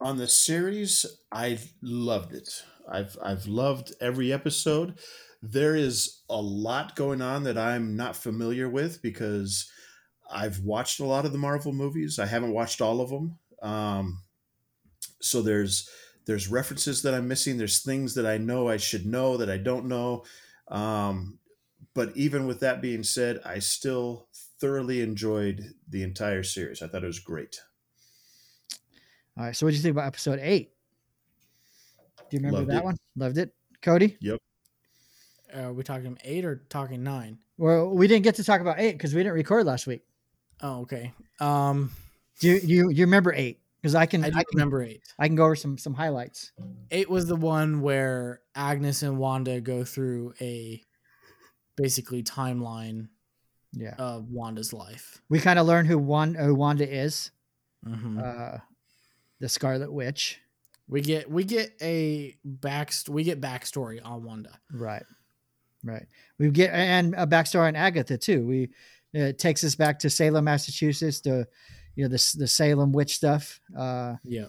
On the series, I loved it. I've I've loved every episode. There is a lot going on that I'm not familiar with because I've watched a lot of the Marvel movies. I haven't watched all of them. Um, so there's there's references that I'm missing. There's things that I know I should know that I don't know. Um, but even with that being said, I still thoroughly enjoyed the entire series. I thought it was great. All right. So, what do you think about episode eight? Do you remember Loved that it. one? Loved it, Cody. Yep. Uh, are we talking eight or talking nine? Well, we didn't get to talk about eight because we didn't record last week. Oh, okay. Um, Do you you, you remember eight? Because I can I I, can remember eight. I can go over some some highlights. Eight was the one where Agnes and Wanda go through a basically timeline Yeah, of Wanda's life. we kind of learn who Wan, who Wanda is, Mhm. uh, the Scarlet Witch. we get we get a back we get backstory on Wanda. Right, right. We get and a backstory on Agatha too. We it takes us back to Salem, Massachusetts, to you know the the Salem witch stuff. Uh, Yeah,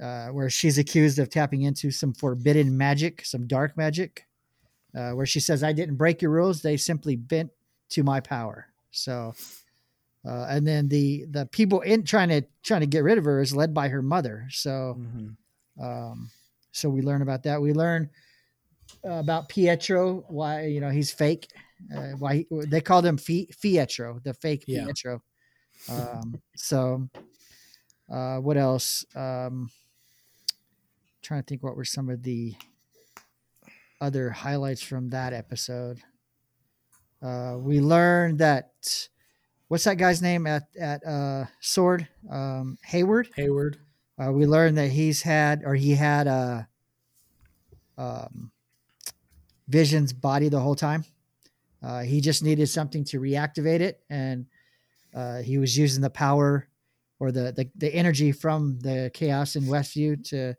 uh, where she's accused of tapping into some forbidden magic, some dark magic, uh, where she says, "I didn't break your rules; they simply bent to my power." So, uh, and then the the people in trying to trying to get rid of her is led by her mother. So, Mhm. um, so we learn about that. We learn about Pietro, why you know he's fake, uh, why he, they called him Fi- Pietro, the fake Yeah. Pietro. Um, so, uh, what else? Um, trying to think what were some of the other highlights from that episode. Uh, we learned that what's that guy's name at at uh, Sword um, Hayward. Hayward. Uh, we learned that he's had or he had a um, Vision's body the whole time. Uh, he just needed something to reactivate it, and uh, he was using the power or the, the the energy from the chaos in Westview to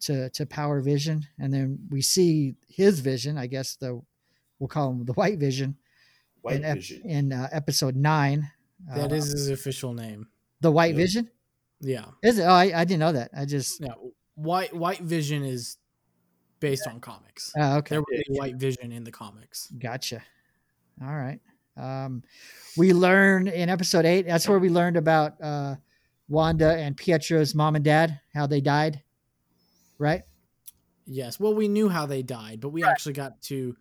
to to power Vision, and then we see his vision. I guess the we'll call him the White Vision White in, ep- Vision. in uh, episode nine. That Uh, is his official name. the White Yeah. Vision. Yeah. Is it? Oh, I, I didn't know that. I just Yeah. White White Vision is based on comics. oh, okay. There was be White Vision in the comics. Gotcha. All right. Um, we learn in episode eight. That's where we learned about uh, Wanda and Pietro's mom and dad, how they died. Right. Yes. Well, we knew how they died, but we actually got to.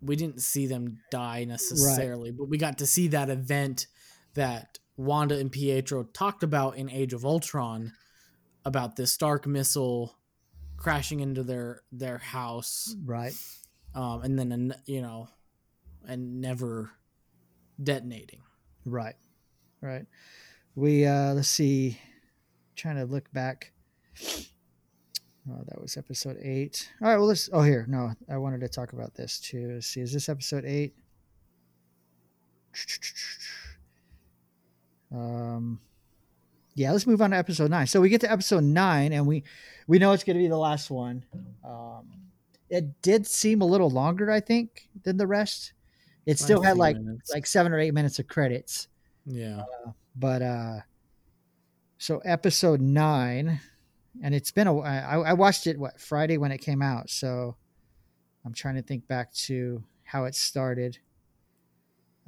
We didn't see them die necessarily, but we got to see that event that Wanda and Pietro talked about in Age of Ultron about this Stark missile crashing into their their house, Right. um, and then you know, and never detonating. Right. Right. We uh let's see. Trying to look back. Oh, that was episode eight. All right, well let's oh here. No, I wanted to talk about this too. Let's see, is this episode eight? Um yeah, let's move on to episode nine. So we get to episode nine and we we know it's gonna be the last one. Um it did seem a little longer, I think, than the rest. It still had like minutes. like seven or eight minutes of credits yeah. but uh so episode nine and it's been a I, I watched it what friday when it came out so i'm trying to think back to how it started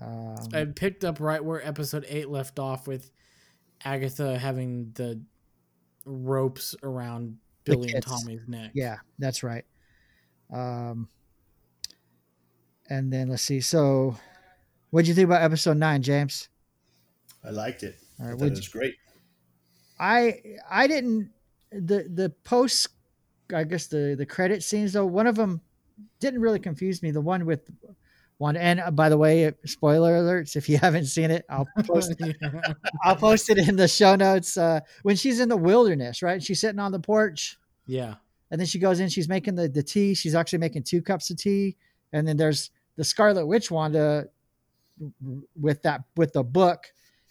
um, I picked up right where episode eight left off with Agatha having the ropes around Billy and. Tommy's neck. yeah that's right um and then let's see so what'd you think about episode nine james I liked it. All I thought it was great. I I didn't the the post I guess the the credit scenes though one of them didn't really confuse me the one with one and uh, by the way spoiler alerts if you haven't seen it I'll post I'll post it in the show notes uh when she's in the wilderness right she's sitting on the porch yeah. and then she goes in she's making the the tea she's actually making two cups of tea and then there's the Scarlet Witch Wanda with that with the book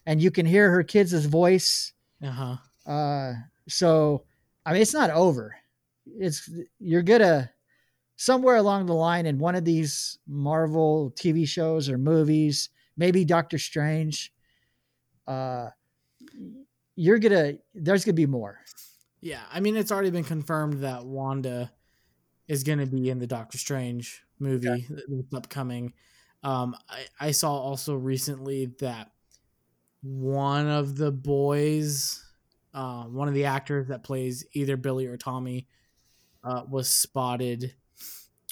and you can hear her kids' voice Uh huh. uh, so I mean, it's not over. It's you're gonna somewhere along the line in one of these Marvel TV shows or movies, maybe Doctor Strange. Uh, you're gonna there's gonna be more. Yeah. I mean, it's already been confirmed that Wanda is to be in the Doctor Strange movie that's upcoming. Um, I, I saw also recently that one of the boys, uh, one of the actors that plays either Billy or Tommy, uh, was spotted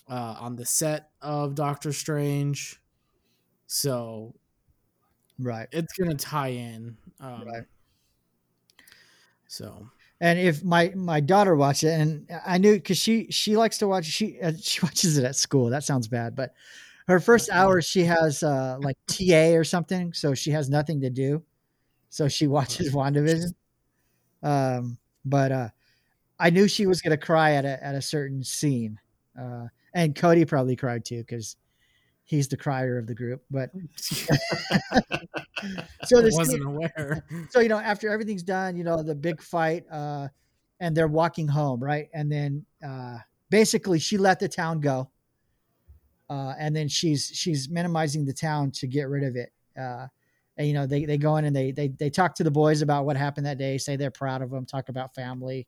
uh, on the set of Doctor Strange. So Right. it's gonna tie in. Um, Right. So And if my my daughter watched it, and I knew because she she likes to watch she uh, she watches it at school. That sounds bad, but her first hour she has uh like TA or something, so she has nothing to do, so she watches WandaVision. Um, but uh, I knew she was gonna cry at a at a certain scene, uh, and Cody probably cried too because he's the crier of the group. But so I this wasn't aware. so you know after everything's done you know the big fight uh and they're walking home right and then uh basically she let the town go uh and then she's she's minimizing the town to get rid of it uh and you know they, they go in and they, they they talk to the boys about what happened that day say they're proud of them talk about family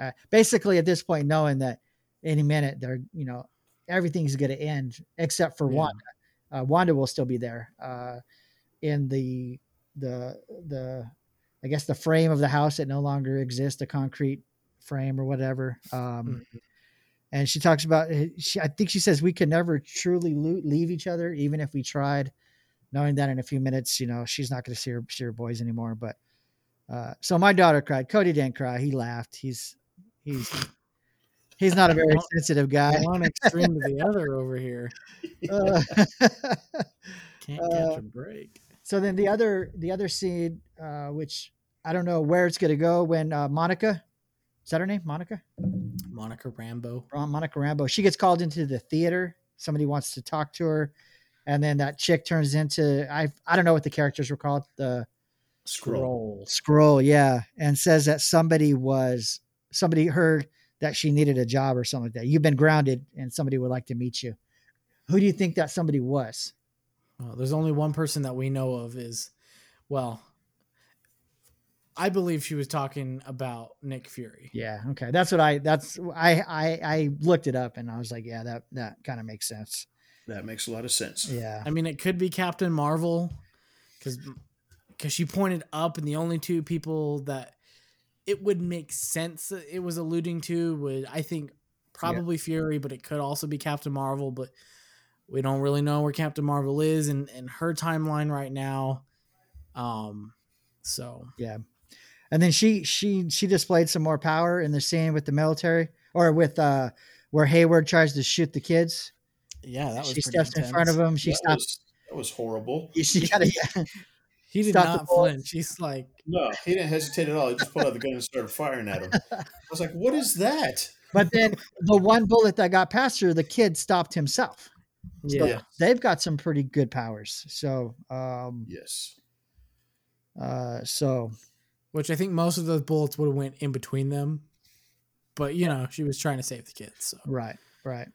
uh, basically at this point knowing that any minute they're you know everything's going to end except for Yeah. wanda uh, wanda will still be there uh in the the the I guess the frame of the house that no longer exists, the concrete frame or whatever. Um, And she talks about she, I think she says we could never truly leave each other, even if we tried, knowing that in a few minutes, you know, she's not going to see her see her boys anymore. But uh, so my daughter cried. Cody didn't cry. He laughed. He's he's he's not a very sensitive guy. One extreme to the other over here. Uh, Can't Uh, catch a break. so then the other the other scene uh which i don't know where it's going to go when uh monica is that her name monica Monica Rambo. Monica rambo she gets called into the theater somebody wants to talk to her and then that chick turns into I I don't know what the characters were called the Skrull. Skrull yeah and says that somebody was somebody heard that she needed a job or something like that. You've been grounded and somebody would like to meet you. Who do you think that somebody was? Well, there's only one person that we know of is, well, I believe she was talking about Nick Fury. Yeah, okay. That's what I that's I I I looked it up and I was like, yeah, that that kind of makes sense. That makes a lot of sense. Yeah. I mean, it could be Captain Marvel because because she pointed up, and the only two people that it would make sense that it was alluding to would I think probably Fury, but it could also be Captain Marvel. But we don't really know where Captain Marvel is in, in her timeline right now. Um, so Yeah. And then she she she displayed some more power in the scene with the military or with uh where Hayward tries to shoot the kids. yeah, that was she pretty steps in front of him. She that, stops. was, that was horrible. She got yeah. He did not flinch. He's like, No, he didn't hesitate at all. He just pulled out the gun and started firing at him. I was like, "What is that?" But then the one bullet that got past her, the kid stopped himself. So yeah, they've got some pretty good powers. So um Yes. uh so which I think most of those bullets would have went in between them. But you know, she was trying to save the kids. So Right, right.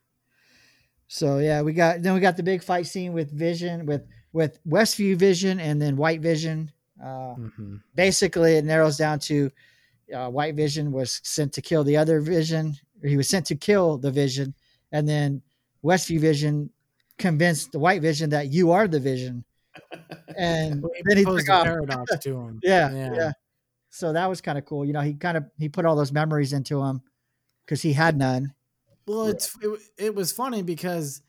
So yeah, we got then we got the big fight scene with Vision with with Westview Vision and then White Vision. Uh, Mhm. basically, it narrows down to uh, White Vision was sent to kill the other Vision. Or he was sent to kill the Vision, and then Westview Vision convinced the White Vision that you are the Vision, and Well, he then he took a off. paradox to him. Yeah, Yeah. yeah. So that was kind of cool. You know, he kind of he put all those memories into him because he had none. Well, it's it, it was funny because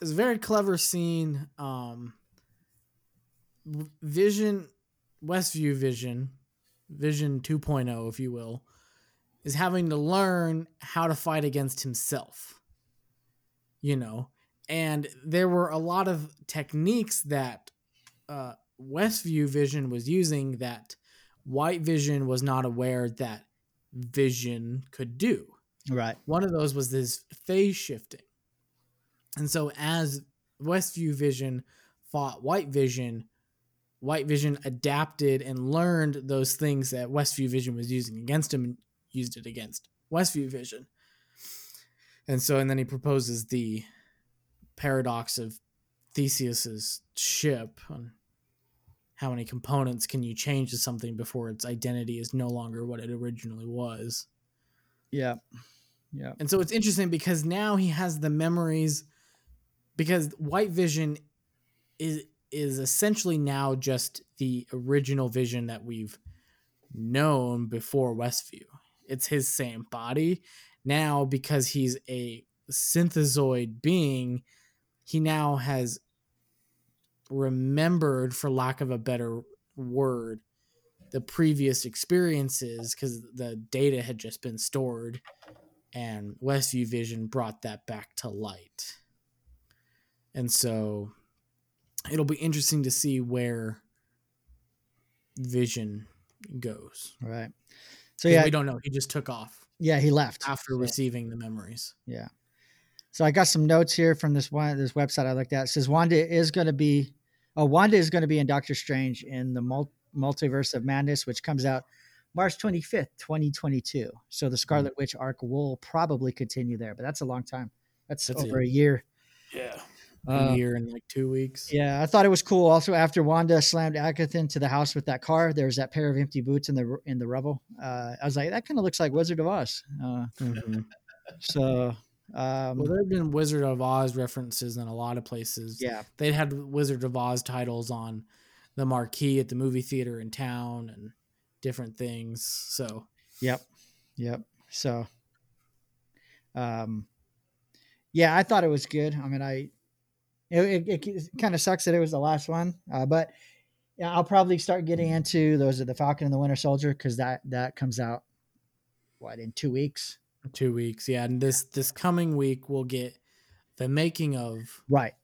it's a very clever scene. Um, Vision, Westview Vision, Vision 2.0, if you will, is having to learn how to fight against himself. You know, and there were a lot of techniques that uh, Westview Vision was using that White Vision was not aware that Vision could do. Right. One of those was this phase shifting. And so as Westview Vision fought White Vision, White Vision adapted and learned those things that Westview Vision was using against him and used it against Westview Vision. And so and then he proposes the paradox of Theseus's ship on how many components can you change to something before its identity is no longer what it originally was. Yeah. Yeah. And so it's interesting because now he has the memories because White Vision is is essentially now just the original vision that we've known before Westview. It's his same body. Now because he's a synthezoid being, he now has remembered for lack of a better word the previous experiences because the data had just been stored and Westview Vision brought that back to light. And so it'll be interesting to see where Vision goes. Right. So yeah, we don't know. He just took off yeah, he left. after receiving the memories. Yeah. So I got some notes here from this one this website I looked at. It says Wanda is going to be oh Wanda is going to be in Doctor Strange in the mul- multiverse of madness which comes out March 25th, 2022. So the Scarlet hmm. Witch arc will probably continue there, but that's a long time. That's, That's over it. a year. Yeah. Uh, year and like two weeks. Yeah, I thought it was cool. Also, after Wanda slammed Agatha into the house with that car, there was that pair of empty boots in the in the rubble. Uh, I was like, that kind of looks like Wizard of Oz. Uh, Mhm. so, um, Well, there have been Wizard of Oz references in a lot of places. yeah, They had Wizard of Oz titles on the marquee at the movie theater in town and different things. So Yep. Yep. So, um, yeah, I thought it was good. I mean, I, it, it, it kind of sucks that it was the last one, uh, but yeah, I'll probably start getting into those of the Falcon and the Winter Soldier because that that comes out what in two weeks, two weeks, yeah. And this this coming week we'll get the making of right?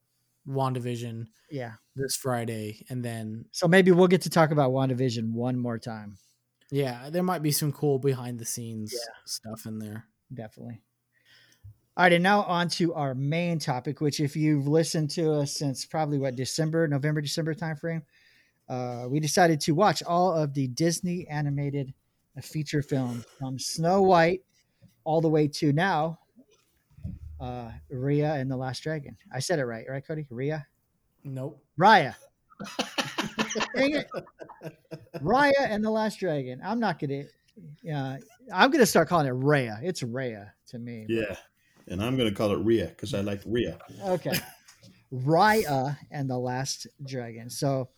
WandaVision Yeah. this Friday, and then So maybe we'll get to talk about WandaVision one more time. yeah, there might be some cool behind the scenes Yeah. stuff in there. Definitely. All right, and now on to our main topic, which if you've listened to us since probably what December, November, December timeframe, uh, we decided to watch all of the Disney animated feature films from Snow White all the way to now uh, Rhea and the Last Dragon. I said it right, right, Cody? Rhea, Nope. Raya. Dang it. Raya and the Last Dragon. I'm not gonna. Yeah, I'm gonna start calling it Rhea. It's Rhea to me. Yeah. And I'm going to call it Rhea because I like Rhea. Okay. Raya and the Last Dragon. So,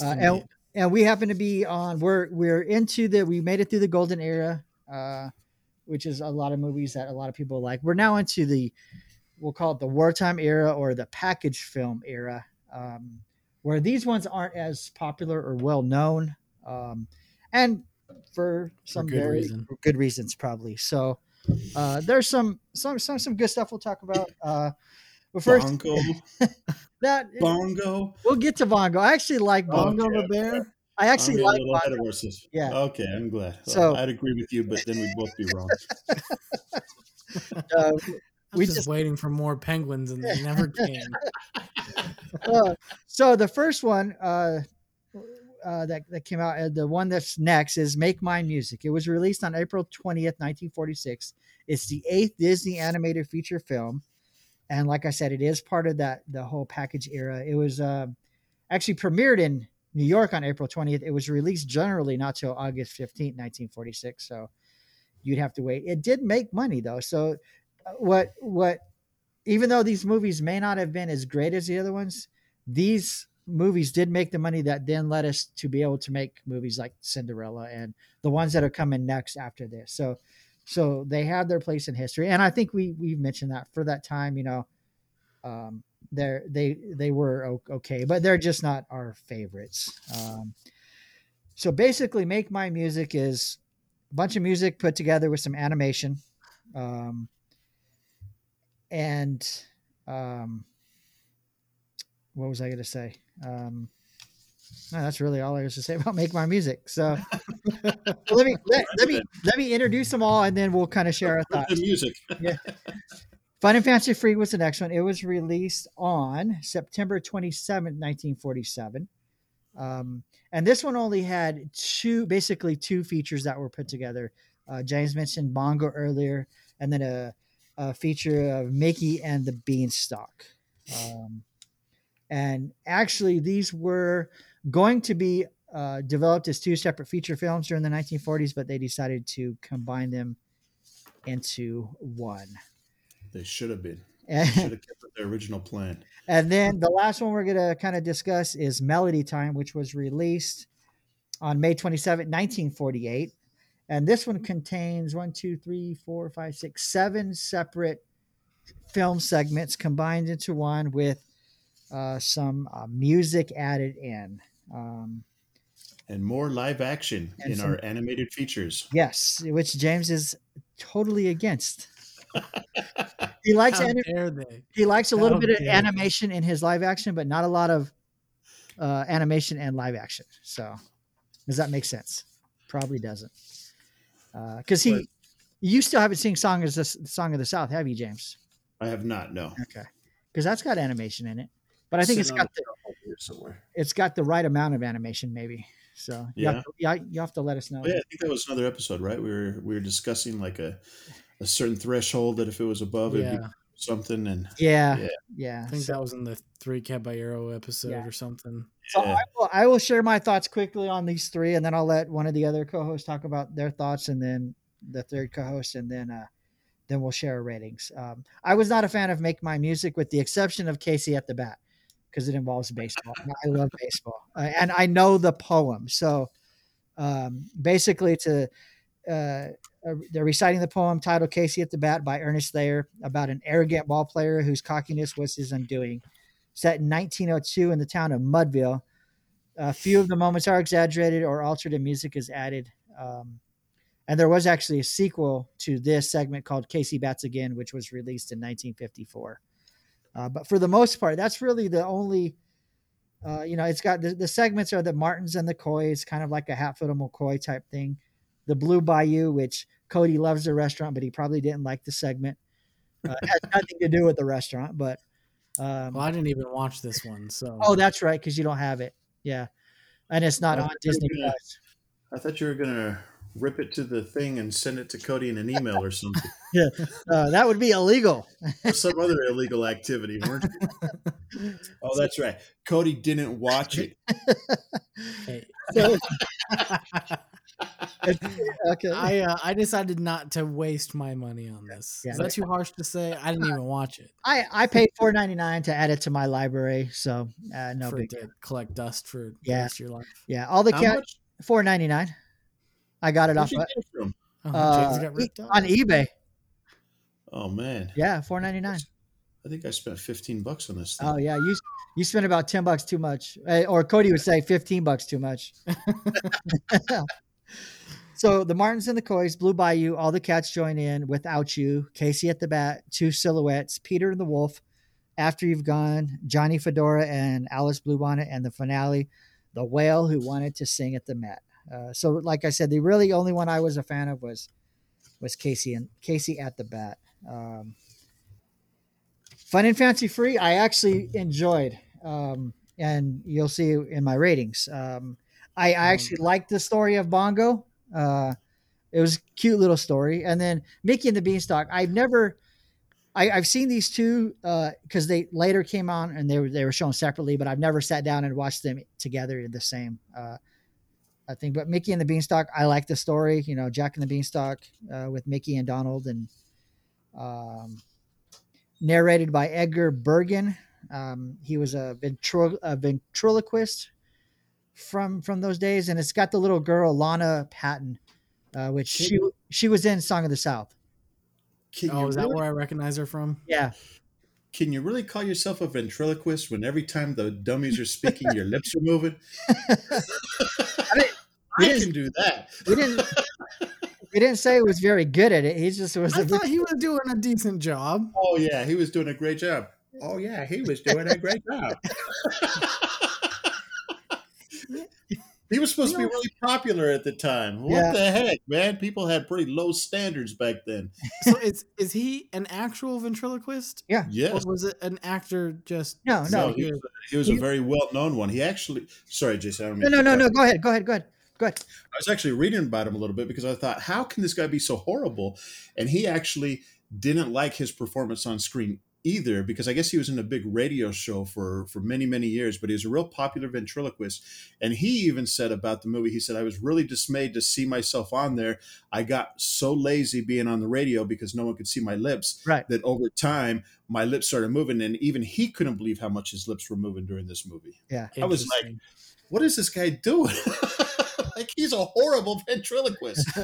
uh, and, and we happen to be on. We're we're into the. We made it through the golden era, uh, which is a lot of movies that a lot of people like. We're now into the. We'll call it the wartime era or the package film era, um, where these ones aren't as popular or well known, um, and for some good very reason. good reasons probably. So, uh, there's some some some some good stuff we'll talk about. Uh, but first, Bongo. that Bongo. we'll get to Bongo. I actually like Bongo. Okay, the bear. I actually I'm like a little Bongo. horses. Yeah. Okay, I'm glad. So- So I'd agree with you, but then we'd both be wrong. Uh, we just, just- waiting for more penguins, and they never came. uh, so the first one uh, uh, that, that came out, uh, the one that's next is Make Mine Music. It was released on April 20th, 1946. It's the eighth Disney animated feature film. And like I said, it is part of that the whole package era. It was uh, actually premiered in New York on April 20th. It was released generally not till August 15th, 1946. So you'd have to wait. It did make money though. So uh, what what even though these movies may not have been as great as the other ones, these movies did make the money that then led us to be able to make movies like Cinderella and the ones that are coming next after this. So so they have their place in history. And I think we we've mentioned that for that time, you know, um they're they they were okay, but they're just not our favorites. Um so basically make my music is a bunch of music put together with some animation. Um and um, what was I going to say? Um, no, that's really all I was to say about make my music. So let me let, let me let me introduce them all, and then we'll kind of share our The thoughts. music. Fun and Fancy Free was the next one. It was released on September 27, 1947. Um, and this one only had two, basically two features that were put together. Uh, James mentioned Bongo earlier, and then a, a feature of Mickey and the Beanstalk. Um, and actually, these were going to be uh, developed as two separate feature films during the 1940s, but they decided to combine them into one. They should have been. And, Should have kept their original plan. and then the last one we're going to kind of discuss is Melody Time, which was released on May 27, 1948. And this one contains one, two, three, four, five, six, seven separate film segments combined into one with uh, some uh, music added in. Um, And more live action in some- our animated features. yes, which James is totally against. he likes How anim- dare they? he likes a little bit of dare they. animation in his live action, but not a lot of uh, animation and live action. So, does that make sense? Probably doesn't. Because he, But- you still haven't seen "Song of the Song of the South," have you, James? I have not, no. Okay, because that's got animation in it, but I think it's Sitting on got the, the shelf here somewhere. it's got the right amount of animation, maybe. So, you have Yeah. to, yeah, you have to let us know. Oh, yeah, I think that was another episode, right? We were we were discussing like a a certain threshold that if it was above, it'd Yeah, be something. And Yeah, Yeah. yeah. I think So- that was in the Three Caballero episode Yeah. or something. So yeah, I will, I will share my thoughts quickly on these three, and then I'll let one of the other co-hosts talk about their thoughts, and then the third co-host, and then uh, then we'll share our ratings. Um, I was not a fan of Make My Music, with the exception of Casey at the Bat, because it involves baseball. I love baseball, uh, and I know the poem. So um, basically, to uh, uh, they're reciting the poem titled "Casey at the Bat" by Ernest Thayer about an arrogant ball player whose cockiness was his undoing. Set in 1902 in the town of Mudville, a few of the moments are exaggerated or altered, and music is added. Um, and there was actually a sequel to this segment called Casey Bats Again, which was released in 1954. Uh, but for the most part, that's really the only. Uh, you know, it's got the, the segments are the Martins and the Coys, kind of like a Hatfield and McCoy type thing. The Blue Bayou, which Cody loves the restaurant, but he probably didn't like the segment. Uh, it has nothing to do with the restaurant, but um, Well, I didn't even watch this one, so oh, that's right, because you don't have it. Yeah, and it's not I on thought you were Disney Plus. I thought you were gonna rip it to the thing and send it to Cody in an email or something, Uh, that would be illegal. or some other illegal activity, weren't you? Oh, that's right. Cody didn't watch it. hey, So, okay. I uh, I decided not to waste my money on this. Yeah. Is that too harsh to say? I didn't even watch it I, I paid four ninety nine to add it to my library, so uh, no for big. it to collect dust for the Yeah. rest of your life. Yeah, all the How cat much? four ninety nine. I got it Where'd off you uh, from? Oh, uh, got ripped off. on eBay. Oh man, Yeah, four ninety nine. I think I spent fifteen bucks on this thing. Oh yeah, you you spent about ten bucks too much, Uh, or Cody would say fifteen bucks too much. so the Martins and the Coys, Blue Bayou, all the cats join in without you. Casey at the bat, two silhouettes, Peter and the Wolf. After you've gone, Johnny Fedora and Alice Bluebonnet, and the finale, the whale who wanted to sing at the Met. Uh, so, like I said, the really only one I was a fan of was was Casey and Casey at the bat. Um, Fun and Fancy Free, I actually enjoyed, um, and you'll see in my ratings. Um, I, I actually liked the story of Bongo. Uh, it was a cute little story, and then Mickey and the Beanstalk. I've never, I, I've seen these two because they later came on and they were they were shown separately, but I've never sat down and watched them together in the same. Uh, I think, but Mickey and the Beanstalk, I like the story. You know, Jack and the Beanstalk uh, with Mickey and Donald, and um, narrated by Edgar Bergen. Um, he was a, ventro- a ventriloquist from from those days, and it's got the little girl Lana Patten, uh, which she she was in Song of the South. Can Oh, you is that where I recognize her from? Yeah, can you really call yourself a ventriloquist when every time the dummies are speaking, your lips are moving? I didn't- can do that. we didn't we didn't say he was very good at it. He just was. I A, thought he was doing a decent job. Oh yeah, he was doing a great job. Oh yeah, he was doing a great job. he was supposed to be really popular at the time. What Yeah. the heck, man? People had pretty low standards back then. So is is he an actual ventriloquist, yeah, Yes. or was it an actor just? no, no, No, he was, he was a very well known one. He actually, sorry, Jason. I don't no, mean no, no, no. Go ahead, go ahead, go ahead, go. I was actually reading about him a little bit because I thought, how can this guy be so horrible? And he actually didn't like his performance on screen either because I guess he was in a big radio show for for many many years. But he was a real popular ventriloquist, and he even said about the movie, he said, "I was really dismayed to see myself on there. I got so lazy being on the radio because no one could see my lips Right. that over time my lips started moving, and even he couldn't believe how much his lips were moving during this movie." Yeah, I was like, what is this guy doing? like he's a horrible ventriloquist.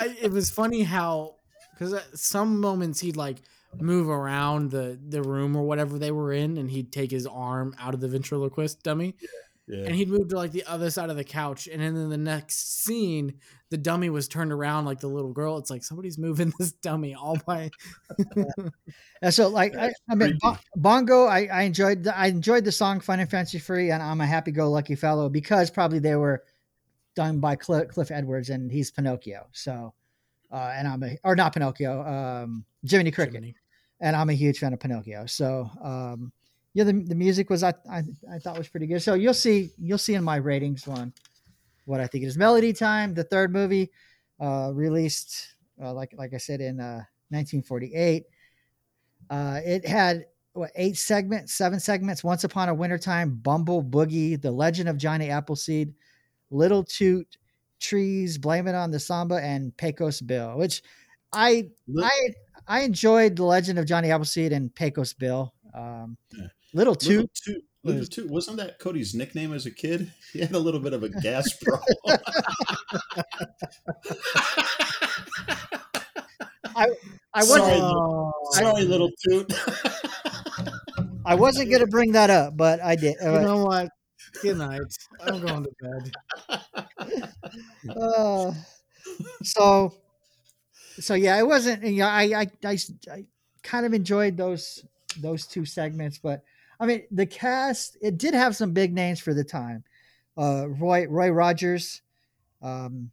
I, it was funny how because uh, some moments he'd like move around the the room or whatever they were in, and he'd take his arm out of the ventriloquist dummy, Yeah. And he'd moved to like the other side of the couch, and then in the next scene, the dummy was turned around like the little girl. It's like somebody's moving this dummy all by. And so, like, I, I mean, Bongo, I, I enjoyed. The, I enjoyed the song "Fun and Fancy Free," and I'm a happy-go-lucky fellow because probably they were done by Cl- Cliff Edwards, and he's Pinocchio. So, uh, and I'm a or not Pinocchio, um, Jiminy Cricket, Jiminy. and I'm a huge fan of Pinocchio. So, um, yeah, the, the music was I, I I thought was pretty good. So you'll see you'll see in my ratings one what I think it is. Melody Time, the third movie, uh, released uh, like like I said in uh, 1948. Uh, it had what eight segments, seven segments. Once Upon a Wintertime, Bumble Boogie, The Legend of Johnny Appleseed, Little Toot, Trees, Blame It on the Samba, and Pecos Bill. Which I I I enjoyed The Legend of Johnny Appleseed and Pecos Bill. Um, Yeah. Little Little Toot, Toot, Little was- Toot, wasn't that Cody's nickname as a kid? He had a little bit of a gas problem. I I wasn't Sorry, Oh, Sorry, Little Toot. I wasn't gonna bring that up, but I did. you Uh, know what? Good night. I'm going to bed. uh, so so yeah, it wasn't. You know, I I, I I kind of enjoyed those those two segments, but I mean the cast it did have some big names for the time. Uh, Roy Roy Rogers, um,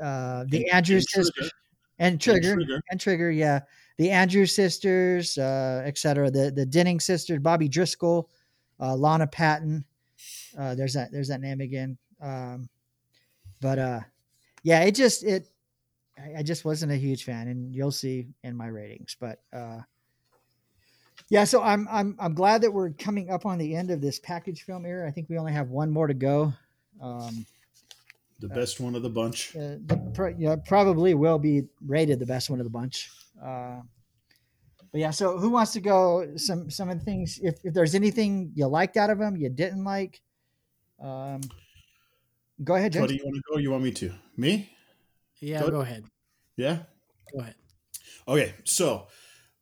uh, the Andrews King sisters, and Trigger and Trigger. Trigger, yeah, the Andrews sisters, uh, etc. The the Dinning sisters, Bobby Driscoll, uh, Lana Patten. Uh, there's that there's that name again. Um, but uh, yeah, it just it I, I just wasn't a huge fan, and you'll see in my ratings. But uh, yeah, so I'm I'm I'm glad that we're coming up on the end of this package film era. I think we only have one more to go. Um, The best one of the bunch. uh, the, pro- yeah, probably will be rated the best one of the bunch. Uh, but yeah, so who wants to go? Some some of the things. If, if there's anything you liked out of them, you didn't like, um, go ahead, James. What do you want to go? You want me to? Me? Yeah, Good. go ahead. Yeah. Go ahead. Okay, so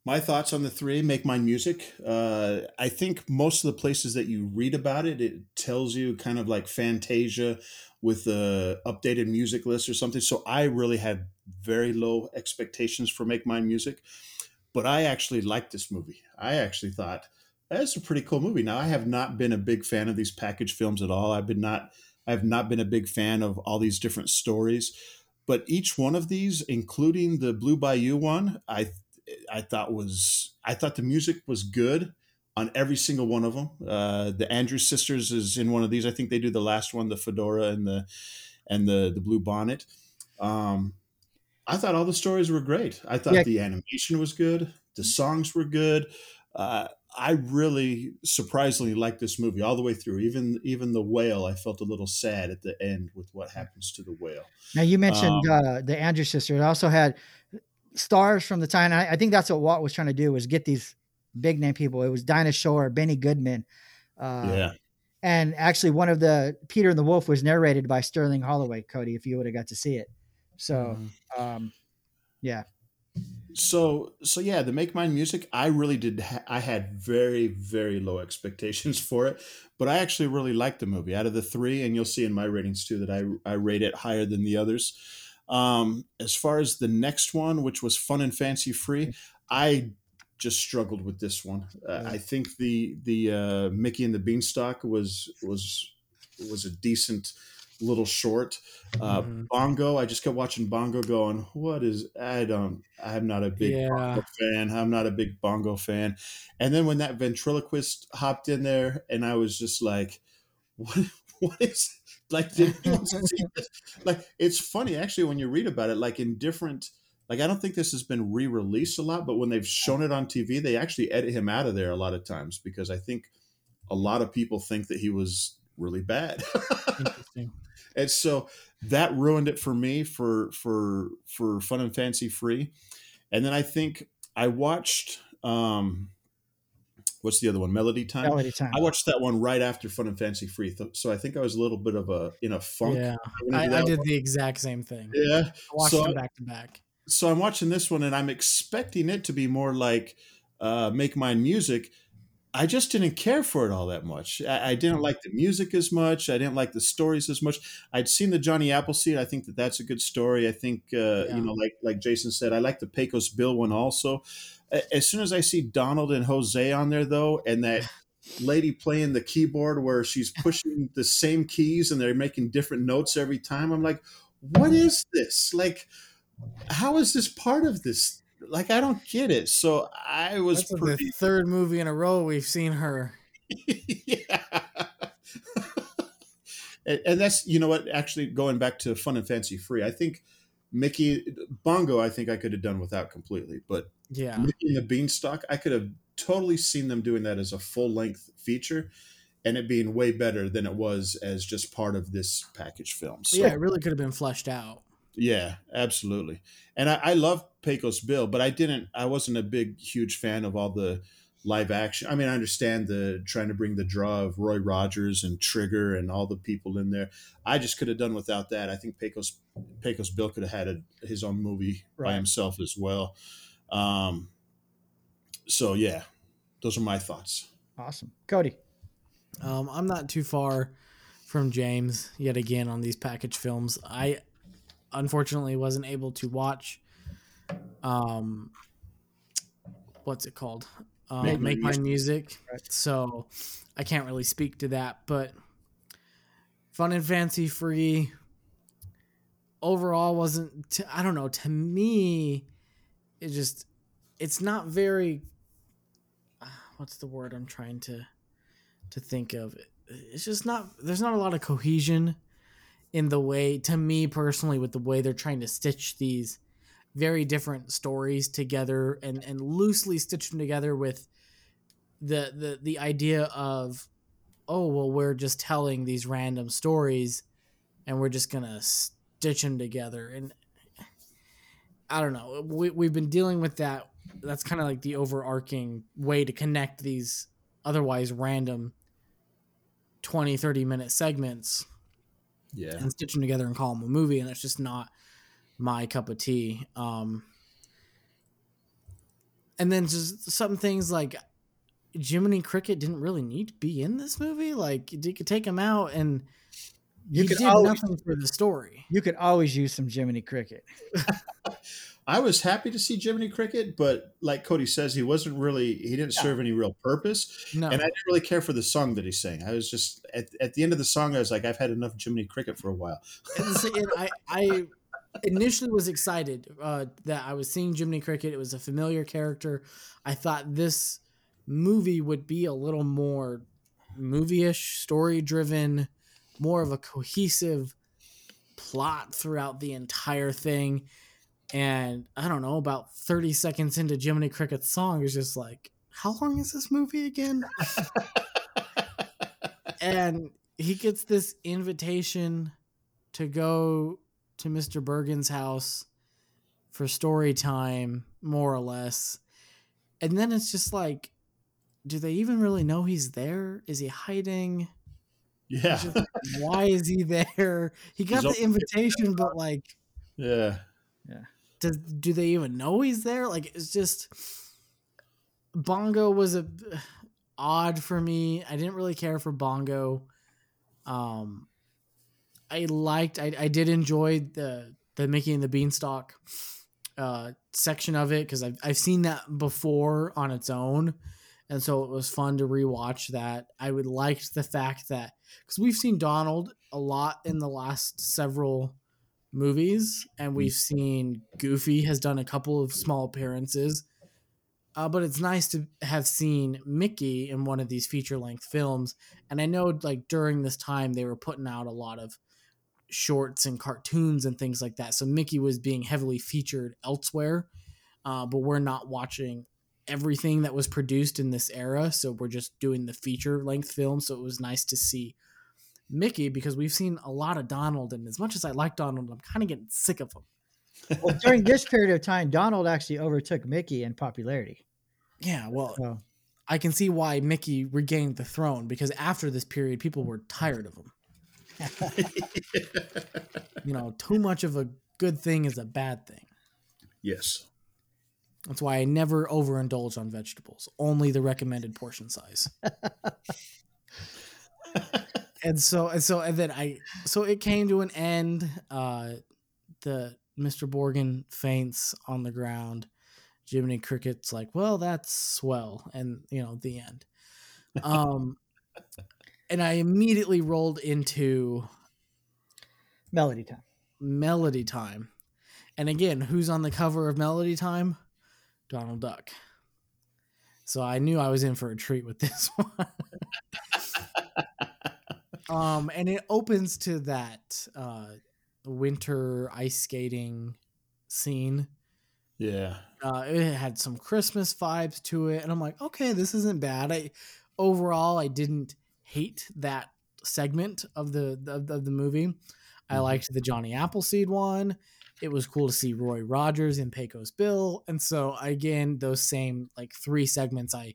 my thoughts on the three make mine music. Uh, I think most of the places that you read about it, it tells you kind of like Fantasia with the updated music list or something. So I really had very low expectations for Make Mine Music, but I actually liked this movie. I actually thought that's a pretty cool movie. Now I have not been a big fan of these package films at all. I've been not. I've not been a big fan of all these different stories but each one of these including the blue bayou one i i thought was i thought the music was good on every single one of them uh the andrews sisters is in one of these i think they do the last one the fedora and the and the the blue bonnet um i thought all the stories were great i thought Yeah. the animation was good the songs were good uh I really surprisingly liked this movie all the way through. Even even the whale, I felt a little sad at the end with what happens to the whale. Now you mentioned Um, uh, the Andrews sisters. It also had stars from the time. I, I think that's what Walt was trying to do was get these big name people. It was Dinah Shore, Benny Goodman. Uh, yeah, And actually, one of the Peter and the Wolf was narrated by Sterling Holloway. Cody, if you would have got to see it. So, Mhm. um, yeah, so so yeah the make mine music i really did ha- i had very very low expectations for it but i actually really liked the movie out of the three and you'll see in my ratings too that i i rate it higher than the others um as far as the next one which was fun and fancy free i just struggled with this one uh, i think the the uh mickey and the beanstalk was was was a decent little short uh, Mhm. Bongo, I just kept watching Bongo going, what is, I don't, I'm not a big Yeah. Bongo fan. I'm not a big Bongo fan. And then when that ventriloquist hopped in there and I was just like, what, what is, like, did anyone see this? Like, it's funny actually when you read about it, like in different, like, I don't think this has been re-released a lot, but when they've shown it on TV, they actually edit him out of there a lot of times because I think a lot of people think that he was really bad. And so that ruined it for me for for for fun and fancy free and then i think i watched um what's the other one melody time Melody Time. i watched that one right after fun and fancy free so i think i was a little bit of a in a funk Yeah, I, I did one. the exact same thing. yeah I watched so them back to back. so I'm watching this one and I'm expecting it to be more like uh, Make Mine Music. I just didn't care for it all that much. I, I didn't like the music as much. I didn't like the stories as much. I'd seen the Johnny Appleseed. I think that that's a good story. I think uh, Yeah. you know, like like Jason said, I like the Pecos Bill one also. As soon as I see Donald and Jose on there though, and that lady playing the keyboard where she's pushing the same keys and they're making different notes every time, I'm like, what is this? Like how is this part of this? Like, I don't get it. So I was That's pretty. the third movie in a row we've seen her. yeah. and that's, you know what, actually going back to Fun and Fancy Free, I think Mickey, Bongo, I think I could have done without completely. But Yeah, and the Beanstalk, I could have totally seen them doing that as a full length feature and it being way better than it was as just part of this package film. So, yeah, it really could have been fleshed out. Yeah, absolutely. And I, I love Pecos Bill, but I didn't. I wasn't a big, huge fan of all the live action. I mean, I understand the trying to bring the draw of Roy Rogers and Trigger and all the people in there. I just could have done without that. I think Pecos Pecos Bill could have had a, his own movie by himself as well. Um, so yeah, those are my thoughts. awesome, Cody. Um, I'm not too far from James yet again on these package films. I unfortunately wasn't able to watch. Um, what's it called? Um, Make Make, My my music. Right. So I can't really speak to that, but fun and fancy free. overall wasn't t- I don't know, to me it just it's not very uh, what's the word I'm trying to to think of. It's just not there's not a lot of cohesion in the way to me personally with the way they're trying to stitch these very different stories together and and loosely stitch them together with the the the idea of oh well we're just telling these random stories and we're just gonna stitch them together and i don't know we, we've been dealing with that that's kind of like the overarching way to connect these otherwise random 20 30 minute segments Yeah. and stitch them together and call them a movie and that's just not my cup of tea um and then just some things like Jiminy Cricket didn't really need to be in this movie. Like you could take him out and You he could did always- nothing for the story. You could always use some Jiminy Cricket. I was happy to see Jiminy Cricket, but like Cody says, he wasn't really he didn't serve any real purpose. No, And I didn't really care for the song that he sang. I was just at, at the end of the song, I was like, I've had enough Jiminy Cricket for a while. And so- and I, I initially was excited uh, that I was seeing Jiminy Cricket. It was a familiar character. I thought this movie would be a little more movie-ish, story-driven, more of a cohesive plot throughout the entire thing. And I don't know, about 30 seconds into Jiminy Cricket's song is just like, how long is this movie again? and he gets this invitation to go to Mr. Bergen's house for story time, more or less. And then it's just like, do they even really know he's there? Is he hiding? Yeah. Just like, Why is he there? He got He's the invitation, but like, yeah, Yeah. does do they even know he's there? Like, it's just Bongo was a odd for me. I didn't really care for Bongo. Um, I liked. I, I did enjoy the the Mickey and the Beanstalk uh, section of it because I've I've seen that before on its own, and so it was fun to rewatch that. I would liked the fact that because we've seen Donald a lot in the last several movies, and we've seen Goofy has done a couple of small appearances. Uh, but it's nice to have seen Mickey in one of these feature length films. And I know, like, during this time, they were putting out a lot of shorts and cartoons and things like that. So Mickey was being heavily featured elsewhere. Uh, but we're not watching everything that was produced in this era. So we're just doing the feature length film. So it was nice to see Mickey because we've seen a lot of Donald. And as much as I like Donald, I'm kind of getting sick of him. Well, during this period of time, Donald actually overtook Mickey in popularity. Yeah, well, So I can see why Mickey regained the throne because after this period, people were tired of him. You know, too much of a good thing is a bad thing. yes. That's why I never overindulge on vegetables, only the recommended portion size. and so, and so, and then I, so it came to an end. Uh, the Mr. Bergen faints on the ground. Jiminy Cricket's like, well, that's swell. And, you know, the end. Um, and I immediately rolled into melody time. Melody Time. And again, who's on the cover of Melody Time? Donald Duck. So I knew I was in for a treat with this one. um, and it opens to that uh, winter ice skating scene. Yeah. Uh, it had some Christmas vibes to it, and I'm like, okay, this isn't bad. I overall, I didn't hate that segment of the of, of the movie. I Mhm. liked the Johnny Appleseed one. It was cool to see Roy Rogers in Pecos Bill, and so again, those same like three segments I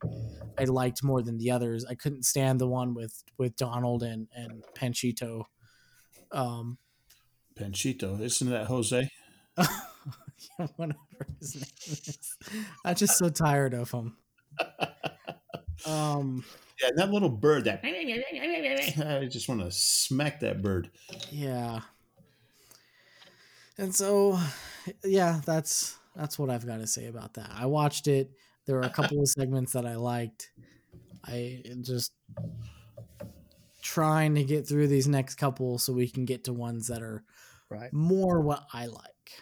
I liked more than the others. I couldn't stand the one with with Donald and and Panchito. Um, Panchito. Isn't that Jose? whatever his name is. I'm just so tired of him. Um, Yeah, that little bird that I just want to smack that bird. yeah. And so, yeah, that's that's what I've got to say about that. I watched it. There were a couple of segments that I liked. I just trying to get through these next couple so we can get to ones that are Right. more what I like.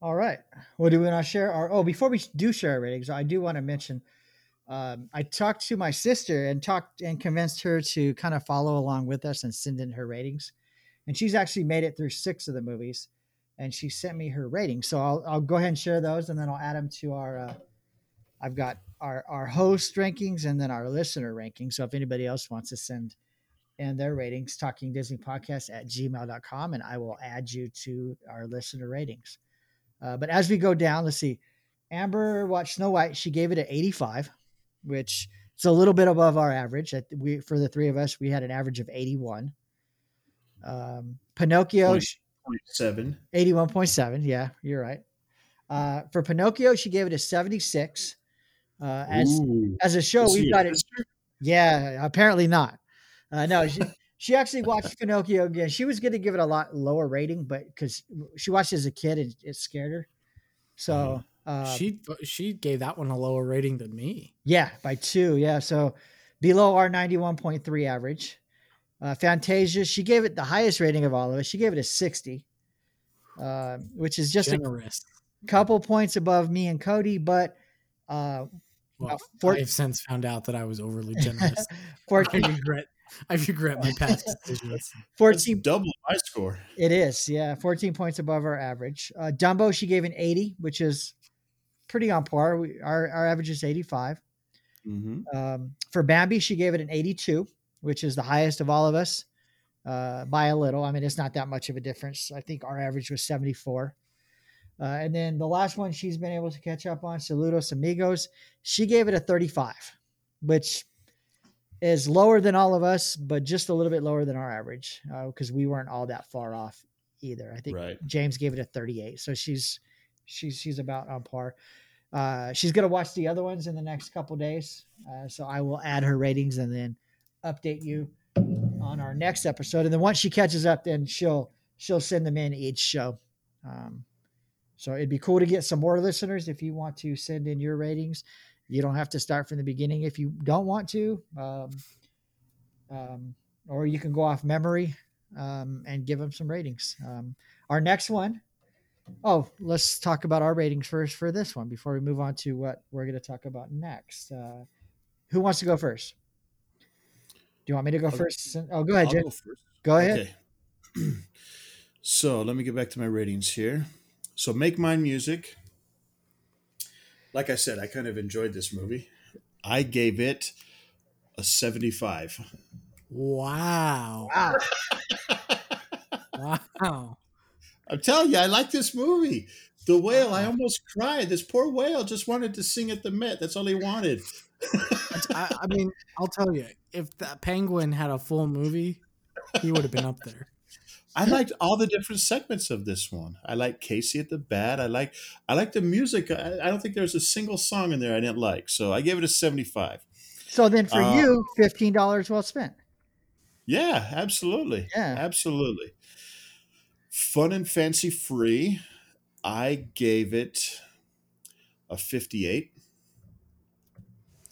All right. Well, do we want to share our? Oh, before we do share our ratings, I do want to mention. Um, I talked to my sister and talked and convinced her to kind of follow along with us and send in her ratings, and she's actually made it through six of the movies, and she sent me her ratings. So I'll I'll go ahead and share those, and then I'll add them to our. Uh, I've got our our host rankings and then our listener rankings. So if anybody else wants to send in their ratings, talking Disney podcast at gmail.com, and I will add you to our listener ratings. Uh, but as we go down, let's see. Amber watched Snow White. She gave it an 85, which is a little bit above our average. We for the three of us, we had an average of 81. Um, Pinocchio, Point- sh- Point seven. 81.7. Yeah, you're right. Uh, for Pinocchio, she gave it a 76. Uh, as Ooh. as a show, we've got it. Yeah, apparently not. Uh, no, she, she actually watched Pinocchio again. She was going to give it a lot lower rating, but because she watched it as a kid and it scared her. So uh, she she gave that one a lower rating than me. yeah, by two. Yeah, so below our ninety-one point three average. Uh, Fantasia, she gave it the highest rating of all of us. She gave it a sixty, uh, which is just a Generous. couple points above me and Cody, but uh, Well, for- I've since found out that I was overly generous. I 14, regret. I regret my past decisions. That's 14 double my score. It is, yeah, 14 points above our average. Uh, Dumbo, she gave an 80, which is pretty on par. We, our, our average is 85. Mm-hmm. Um, for Bambi, she gave it an 82, which is the highest of all of us uh, by a little. I mean, it's not that much of a difference. I think our average was 74. Uh, and then the last one she's been able to catch up on, Saludos Amigos, she gave it a 35, which is lower than all of us, but just a little bit lower than our average because we weren't all that far off either. I think Right. James gave it a 38, so she's she's she's about on par. Uh, she's gonna watch the other ones in the next couple days, uh, so I will add her ratings and then update you on our next episode. And then once she catches up, then she'll she'll send them in each show. Um, so it'd be cool to get some more listeners if you want to send in your ratings. You don't have to start from the beginning if you don't want to, um, um, or you can go off memory um, and give them some ratings. Um, our next one. Oh, let's talk about our ratings first for this one before we move on to what we're going to talk about next. Uh, who wants to go first? Do you want me to go I'll- first? Oh, go ahead, I'll go first. Go ahead. Okay. so let me get back to my ratings here. So make mine music. Like I said, I kind of enjoyed this movie. I gave it a 75. Wow. Wow. Wow. I'm telling you, I like this movie. The whale, I almost cried. This poor whale just wanted to sing at the Met. That's all he wanted. I, I mean, I'll tell you, if that penguin had a full movie, he would have been up there. I liked all the different segments of this one. I like Casey at the bat. I like I like the music. I, I don't think there's a single song in there I didn't like. So I gave it a 75. So then for Uh, you, fifteen dollars well spent. Yeah, absolutely. Yeah. Absolutely. Fun and fancy free. I gave it a 58.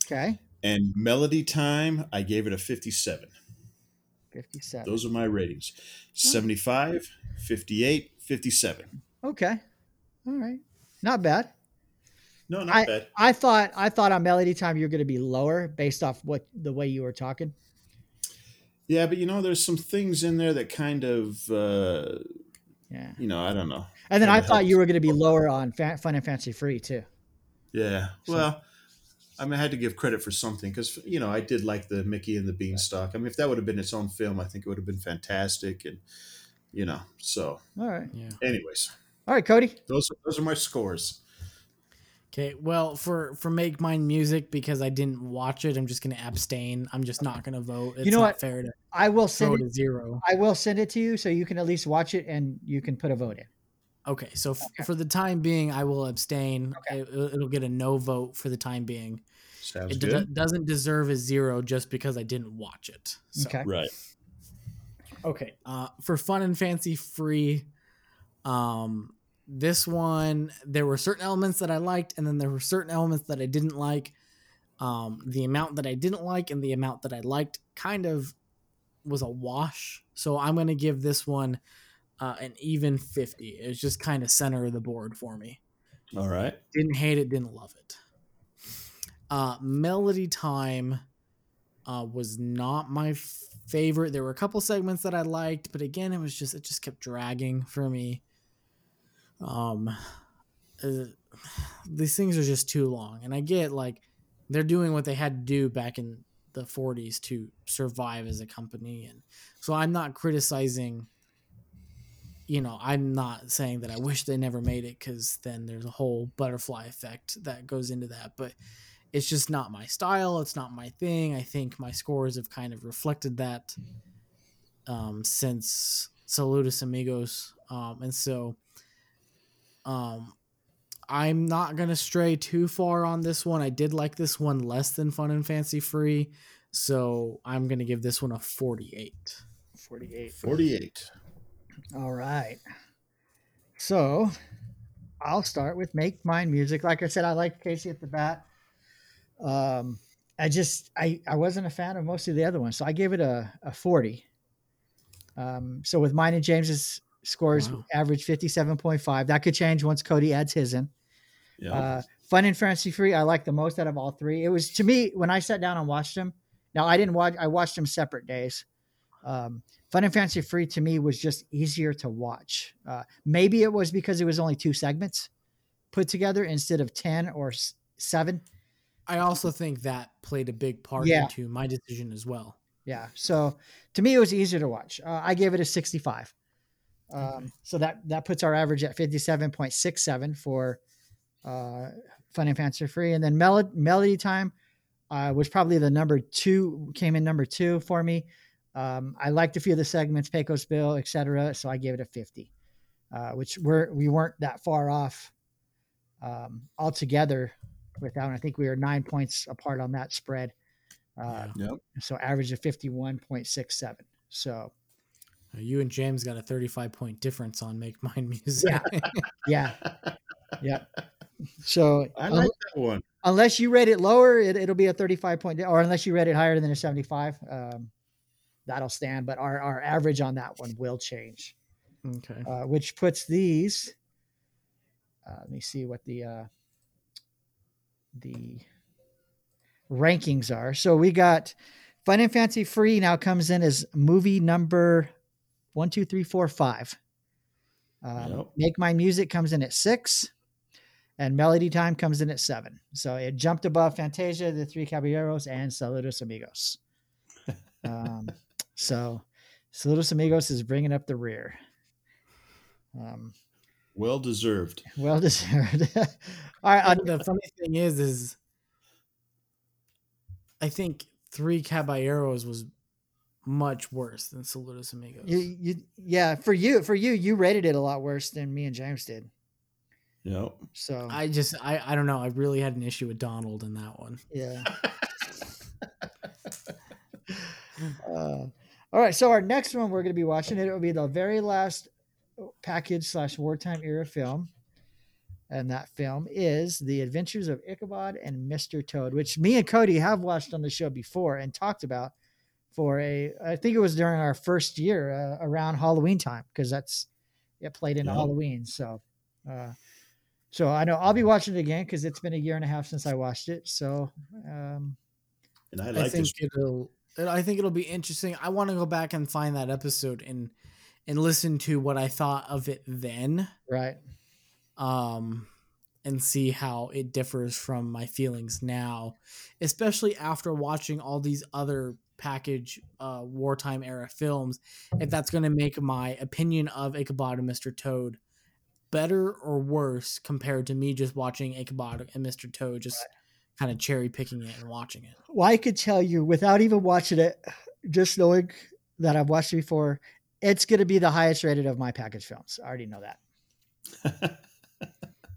Okay, And melody time, I gave it a 57. fifty-seven. Those are my ratings 75, 58, 57. Okay, all right, not bad. No, not I, bad. I thought I thought on melody time you were going to be lower based off what the way you were talking. Yeah, but you know, there's some things in there that kind of, uh, Yeah, you know, I don't know. And then I Kinda thought helps. you were going to be lower on fa- fun and fancy free too. Yeah. So- Well, I mean, I had to give credit for something because you know I did like the Mickey and the Beanstalk. I mean, if that would have been its own film, I think it would have been fantastic. And you know, so All right, Yeah. anyways, all right, Cody. those are, those are my scores. Okay. Well, for for make mine music because I didn't watch it, I'm just gonna abstain. I'm just not gonna vote. It's know not what? fair to I will send it it. a zero. I will send it to you so you can at least watch it and you can put a vote in. Okay. So f- for the time being, I will abstain. Okay. It, it'll get a no vote for the time being. Sounds It d- good. doesn't deserve a zero just because I didn't watch it. So. Okay. Right. Okay. Uh, for fun and fancy free, um, this one there were certain elements that I liked, and then there were certain elements that I didn't like. Um, the amount that I didn't like and the amount that I liked kind of was a wash. So I'm gonna give this one uh, an even 50. It was just kind of center of the board for me. All right. Didn't hate it, didn't love it. Uh, Melody Time uh, was not my favorite. There were a couple segments that I liked, but again, it was just it just kept dragging for me. Um, uh, these things are just too long, and I get like they're doing what they had to do back in the 40s to survive as a company, and so I'm not criticizing. You know, I'm not saying that I wish they never made it because then there's a whole butterfly effect that goes into that, but it's just not my style. It's not my thing. I think my scores have kind of reflected that um, since Saludos Amigos. Um, and so um, I'm not going to stray too far on this one. I did like this one less than Fun and Fancy Free. So I'm going to give this one a 48. 48. 48. All right. So I'll start with Make Mine Music. Like I said, I like Casey at the bat. Um, I just I I wasn't a fan of most of the other ones, so I gave it a a 40. Um, so with mine and James's scores Wow. average 57.5. That could change once Cody adds his in. Yeah. Uh, Fun and Fancy Free, I like the most out of all three. It was to me when I sat down and watched them. Now I didn't watch; I watched them separate days. Um, Fun and Fancy Free to me was just easier to watch. Uh, maybe it was because it was only two segments put together instead of ten or s- seven. I also think that played a big part Yeah. into my decision as well. Yeah, so to me it was easier to watch. Uh, I gave it a sixty-five. Um, So that that puts our average at fifty-seven point six seven for uh, Fun and Fancy Free, and then Melo- Melody Time uh, was probably the number two. Came in number two for me. Um, I liked a few of the segments, Pecos Bill, etc. So I gave it a fifty, uh, which we're we weren't that far off um, altogether with that one. I think we were nine points apart on that spread. Uh, Yeah. Yep. so average of 51.67 so Uh, You and James got a 35 point difference on Make Mine Music. yeah yeah so I un- like that one. unless you rate it lower it, it'll be a 35 point or unless you rate it higher than a 75 um, that'll stand but our, our average on that one will change. Okay. uh, which puts these uh, let me see what the uh, the rankings are. So we got fun and fancy free now comes in as movie number one two three four five. Um, Yep. make my music comes in at six and melody time comes in at seven. So it jumped above fantasia the three caballeros and saludos amigos. Um, so saludos amigos is bringing up the rear um, Well deserved. well deserved. All right, uh, the funny thing is, is I think Three Caballeros was much worse than Saludos Amigos. you, you, yeah, for you, for you, you rated it a lot worse than me and James did. Yep. So I just, I, I don't know. I really had an issue with Donald in that one. yeah. uh, all right, so our next one we're going to be watching it will be the very last package slash wartime era film, and that film is The Adventures of Ichabod and Mr. Toad, which me and Cody have watched on the show before and talked about for a. I think it was during our first year uh, around Halloween time because that's it played into Yeah. Halloween. So, uh, so I know I'll be watching it again because it's been a year and a half since I watched it. So, um, And I I, like think this. it'll, I think it'll be interesting. I want to go back and find that episode and, and listen to what I thought of it then. right. um, and see how it differs from my feelings now, especially after watching all these other package uh, wartime era films. If that's going to make my opinion of Ichabod and Mr. Toad better or worse compared to me just watching Ichabod and Mr. Toad, just kind of cherry picking it and watching it. Well, I could tell you without even watching it, just knowing that I've watched it before, it's going to be the highest rated of my package films. I already know that.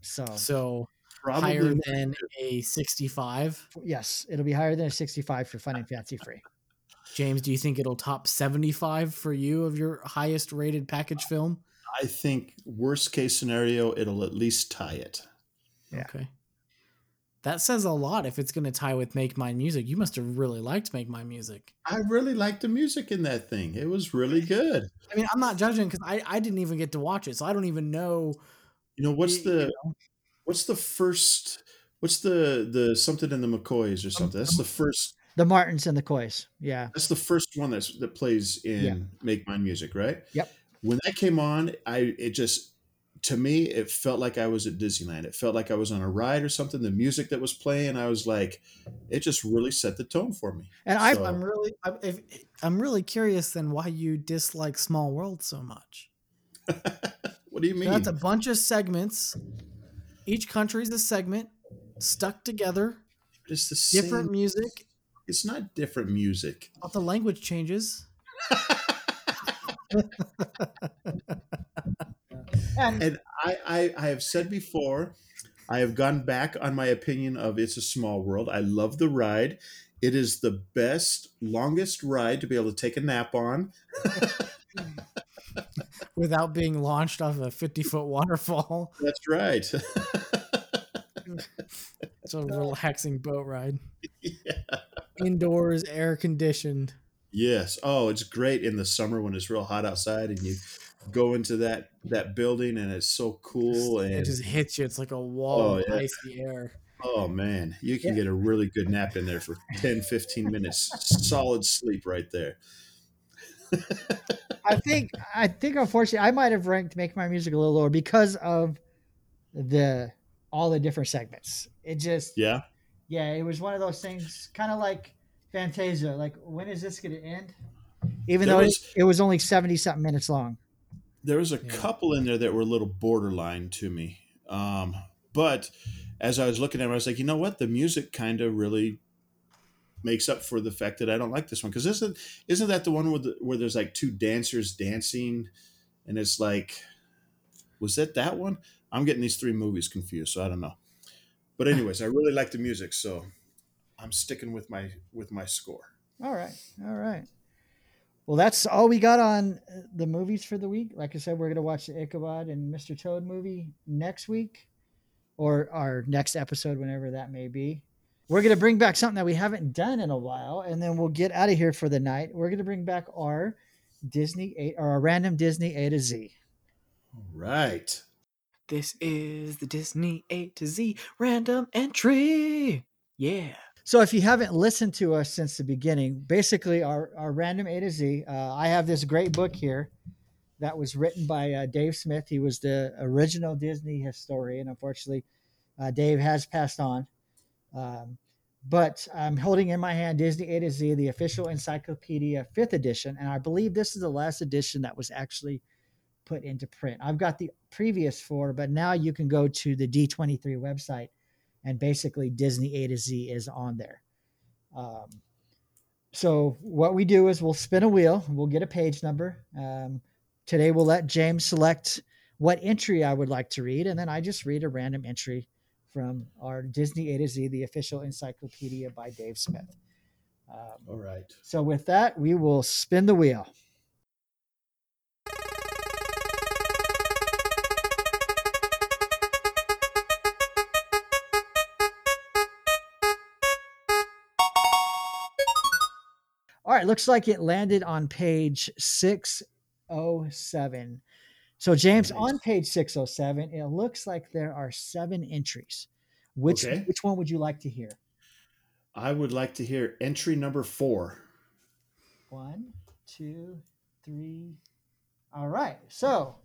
So, So Probably higher not. than a 65. yes, it'll be higher than a 65 for Fun and Fancy Free. James, do you think it'll top 75 for you of your highest rated package film? I think worst case scenario, it'll at least tie it. Yeah. Okay. That says a lot if it's going to tie with Make My Music. You must have really liked Make My Music. I really liked the music in that thing. It was really good. I mean, I'm not judging because I, I didn't even get to watch it, so I don't even know. You know what's you the know. what's the first what's the the something in the McCoys or something? That's the first The Martins and the Coys. Yeah. that's the first one that's that plays in Yeah. Make my Music, right? Yep. When that came on, I it just to me it felt like I was at Disneyland. It felt like I was on a ride or something. The music that was playing, I was like, it just really set the tone for me. And I So- I'm really, I'm, if, I'm really curious then why you dislike Small World so much. what do you So mean? That's a bunch of segments. Each country's a segment stuck together, it's the same. different music, It's not different music. but the language changes. and And I, I, I have said before, I have gone back on my opinion of It's a Small World. I love the ride. It is the best, longest ride to be able to take a nap on. without being launched off a 50 foot waterfall. That's right. It's a relaxing boat ride. yeah. Indoors, air conditioned. Yes. Oh, it's great in the summer when it's real hot outside and you go into that that building and it's so cool and It just hits you. It's like a wall Oh, of yeah. icy air. oh man, you can get a really good nap in there for 10 15 minutes solid sleep right there. I think I think unfortunately I might have ranked Make My Music a little lower because of the all the different segments. It just Yeah. yeah, it was one of those things kind of like Fantasia, like when is this gonna end? Even There though was- it, it was only seventy something minutes long. There was a Yeah. couple in there that were a little borderline to me. Um, but as I was looking at them, I was like, you know what? The music kind of really makes up for the fact that I don't like this one. Because isn't isn't that the one where, the, where there's like two dancers dancing, and it's like, was that that one? I'm getting these three movies confused, so I don't know. But anyways, I really like the music, so I'm sticking with my with my score. All right, all right. Well, that's all we got on uh, the movies for the week. Like I said, we're gonna watch the Ichabod and Mr. Toad movie next week, or our next episode, whenever that may be. We're gonna bring back something that we haven't done in a while, and then we'll get out of here for the night. We're gonna bring back our Disney A or our random Disney A to Z. All right. This is the Disney A to Z random entry. Yeah. So if you haven't listened to us since the beginning, basically our, our random A to Z, uh, I have this great book here that was written by uh, Dave Smith. He was the original Disney historian. Unfortunately, uh, Dave has passed on. Um, but I'm holding in my hand Disney A to Z, the official encyclopedia, fifth edition, and I believe this is the last edition that was actually put into print. I've got the previous four, but now you can go to the D23 website and basically Disney A to Z is on there. Um, so what we do is we'll spin a wheel, we'll get a page number. Um, today we'll let James select what entry I would like to read, and then I just read a random entry from our Disney A to Z, the official encyclopedia by Dave Smith. Um, All right. so with that, we will spin the wheel. All right, looks like it landed on page 607. So, James, Nice. on page 607, it looks like there are seven entries. Which Okay. which one would you like to hear? I would like to hear entry number four. One, two, three. All right. So,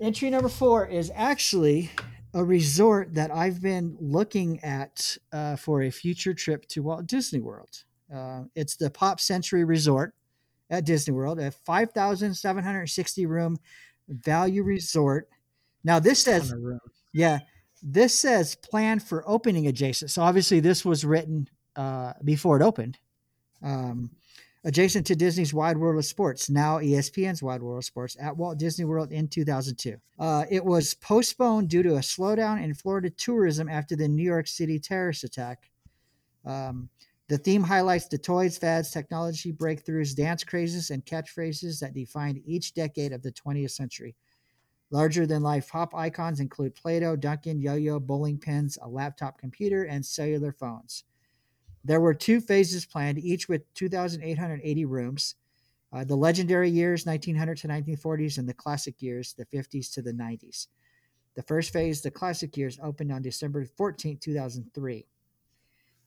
entry number four is actually a resort that I've been looking at uh, for a future trip to Walt Disney World. Uh, it's the Pop Century Resort at Disney World, a 5,760 room value resort. Now, this says, yeah, this says planned for opening adjacent. So, obviously, this was written uh, before it opened. Um, adjacent to Disney's Wide World of Sports, now ESPN's Wide World of Sports, at Walt Disney World in 2002. Uh, it was postponed due to a slowdown in Florida tourism after the New York City terrorist attack. Um, the theme highlights the toys, fads, technology breakthroughs, dance crazes, and catchphrases that defined each decade of the 20th century. Larger than life pop icons include Play Doh, Duncan, yo yo, bowling pins, a laptop computer, and cellular phones. There were two phases planned, each with 2,880 rooms. Uh, the legendary years, 1900 to 1940s, and the classic years, the 50s to the 90s. The first phase, the classic years, opened on December 14, 2003.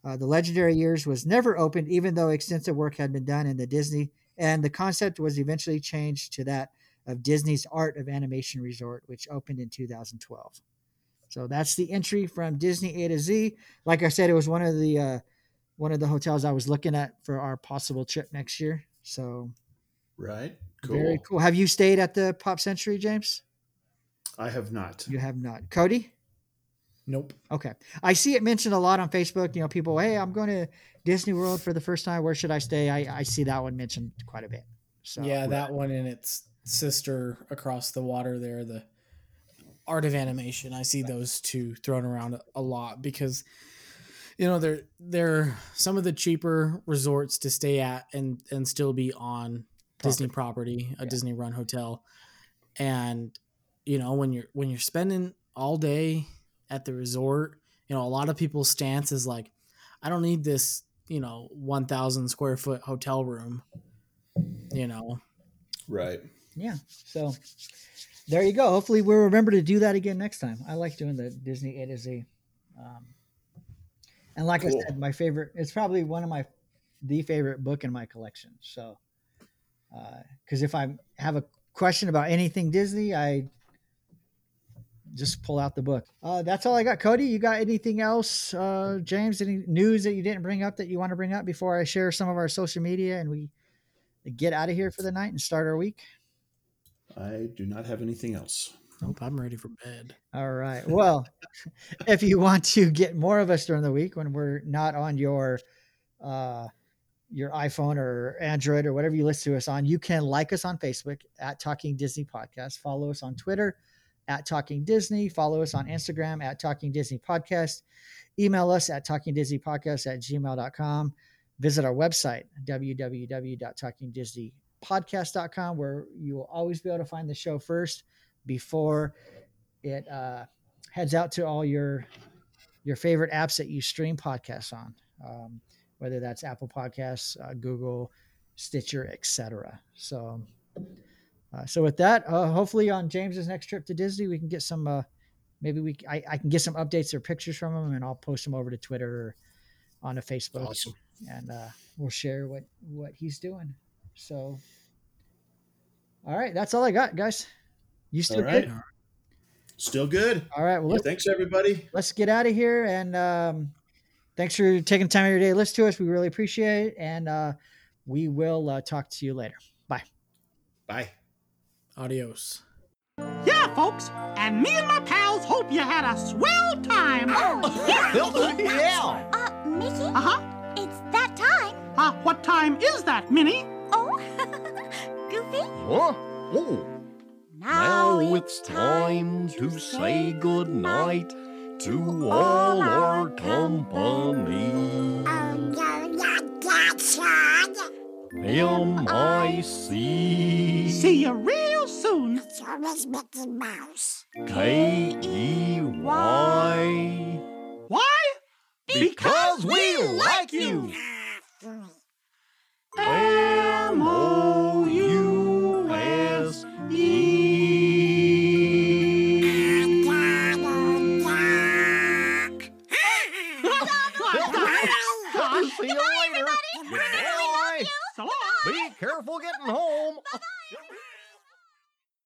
Uh, the legendary years was never opened, even though extensive work had been done in the Disney, and the concept was eventually changed to that of Disney's Art of Animation Resort, which opened in 2012. So that's the entry from Disney A to Z. Like I said, it was one of the uh, one of the hotels I was looking at for our possible trip next year. So Right. Cool. very cool. Have you stayed at the Pop Century, James? I have not. You have not. Cody? Nope. Okay. I see it mentioned a lot on Facebook. You know, people, hey, I'm going to Disney World for the first time. Where should I stay? I, I see that one mentioned quite a bit. So yeah, that one and its sister across the water there, the art of animation. I see those two thrown around a lot because you know they're they're some of the cheaper resorts to stay at and and still be on Disney property, a Yeah. Disney run hotel. And you know, when you're when you're spending all day at the resort, you know, a lot of people's stance is like, I don't need this, you know, one thousand square foot hotel room. You know, Right. yeah. So there you go. Hopefully we'll remember to do that again next time. I like doing the Disney A to Z. Um, and like Cool. I said, my favorite, it's probably one of my, the favorite book in my collection. So, because if I have a question about anything Disney, I just pull out the book. Uh, that's all I got. Cody, you got anything else? Uh, James, any news that you didn't bring up that you want to bring up before I share some of our social media and we get out of here for the night and start our week? I do not have anything else. nope, I'm ready for bed. All right. Well, if you want to get more of us during the week when we're not on your uh, your iPhone or Android or whatever you listen to us on, you can like us on Facebook at Talking Disney Podcast. Follow us on Twitter at Talking Disney. Follow us on Instagram at Talking Disney Podcast. Email us at Talking Disney Podcast at gmail.com. Visit our website, www.talkingdisneypodcast.com, where you will always be able to find the show first before it uh, heads out to all your your favorite apps that you stream podcasts on, um, whether that's Apple Podcasts, uh, Google, Stitcher, etc. So, uh, so with that, uh, hopefully on James's next trip to Disney, we can get some. Uh, maybe we I, I can get some updates or pictures from him, and I'll post them over to Twitter or onto Facebook, Awesome. and uh, we'll share what what he's doing. So, all right, that's all I got, guys. You still All right. good? Still good. All right. Well, Thanks, everybody. let's get out of here. And um, thanks for taking time of your day to listen to us. We really appreciate it. And uh, we will uh, talk to you later. Bye. Bye. Adios. Yeah, folks, and me and my pals hope you had a swell time. yeah. Uh, Mickey, Uh huh. it's that time. Uh, what time is that, Minnie? Oh, Goofy. Huh? Oh, now it's time to say goodnight to all our company. M-I-C See you real soon. It's always Mickey Mouse. K-E-Y Why? Because we like you! M-O-U-S-E. See you later! Goodbye! So long. Be careful getting home!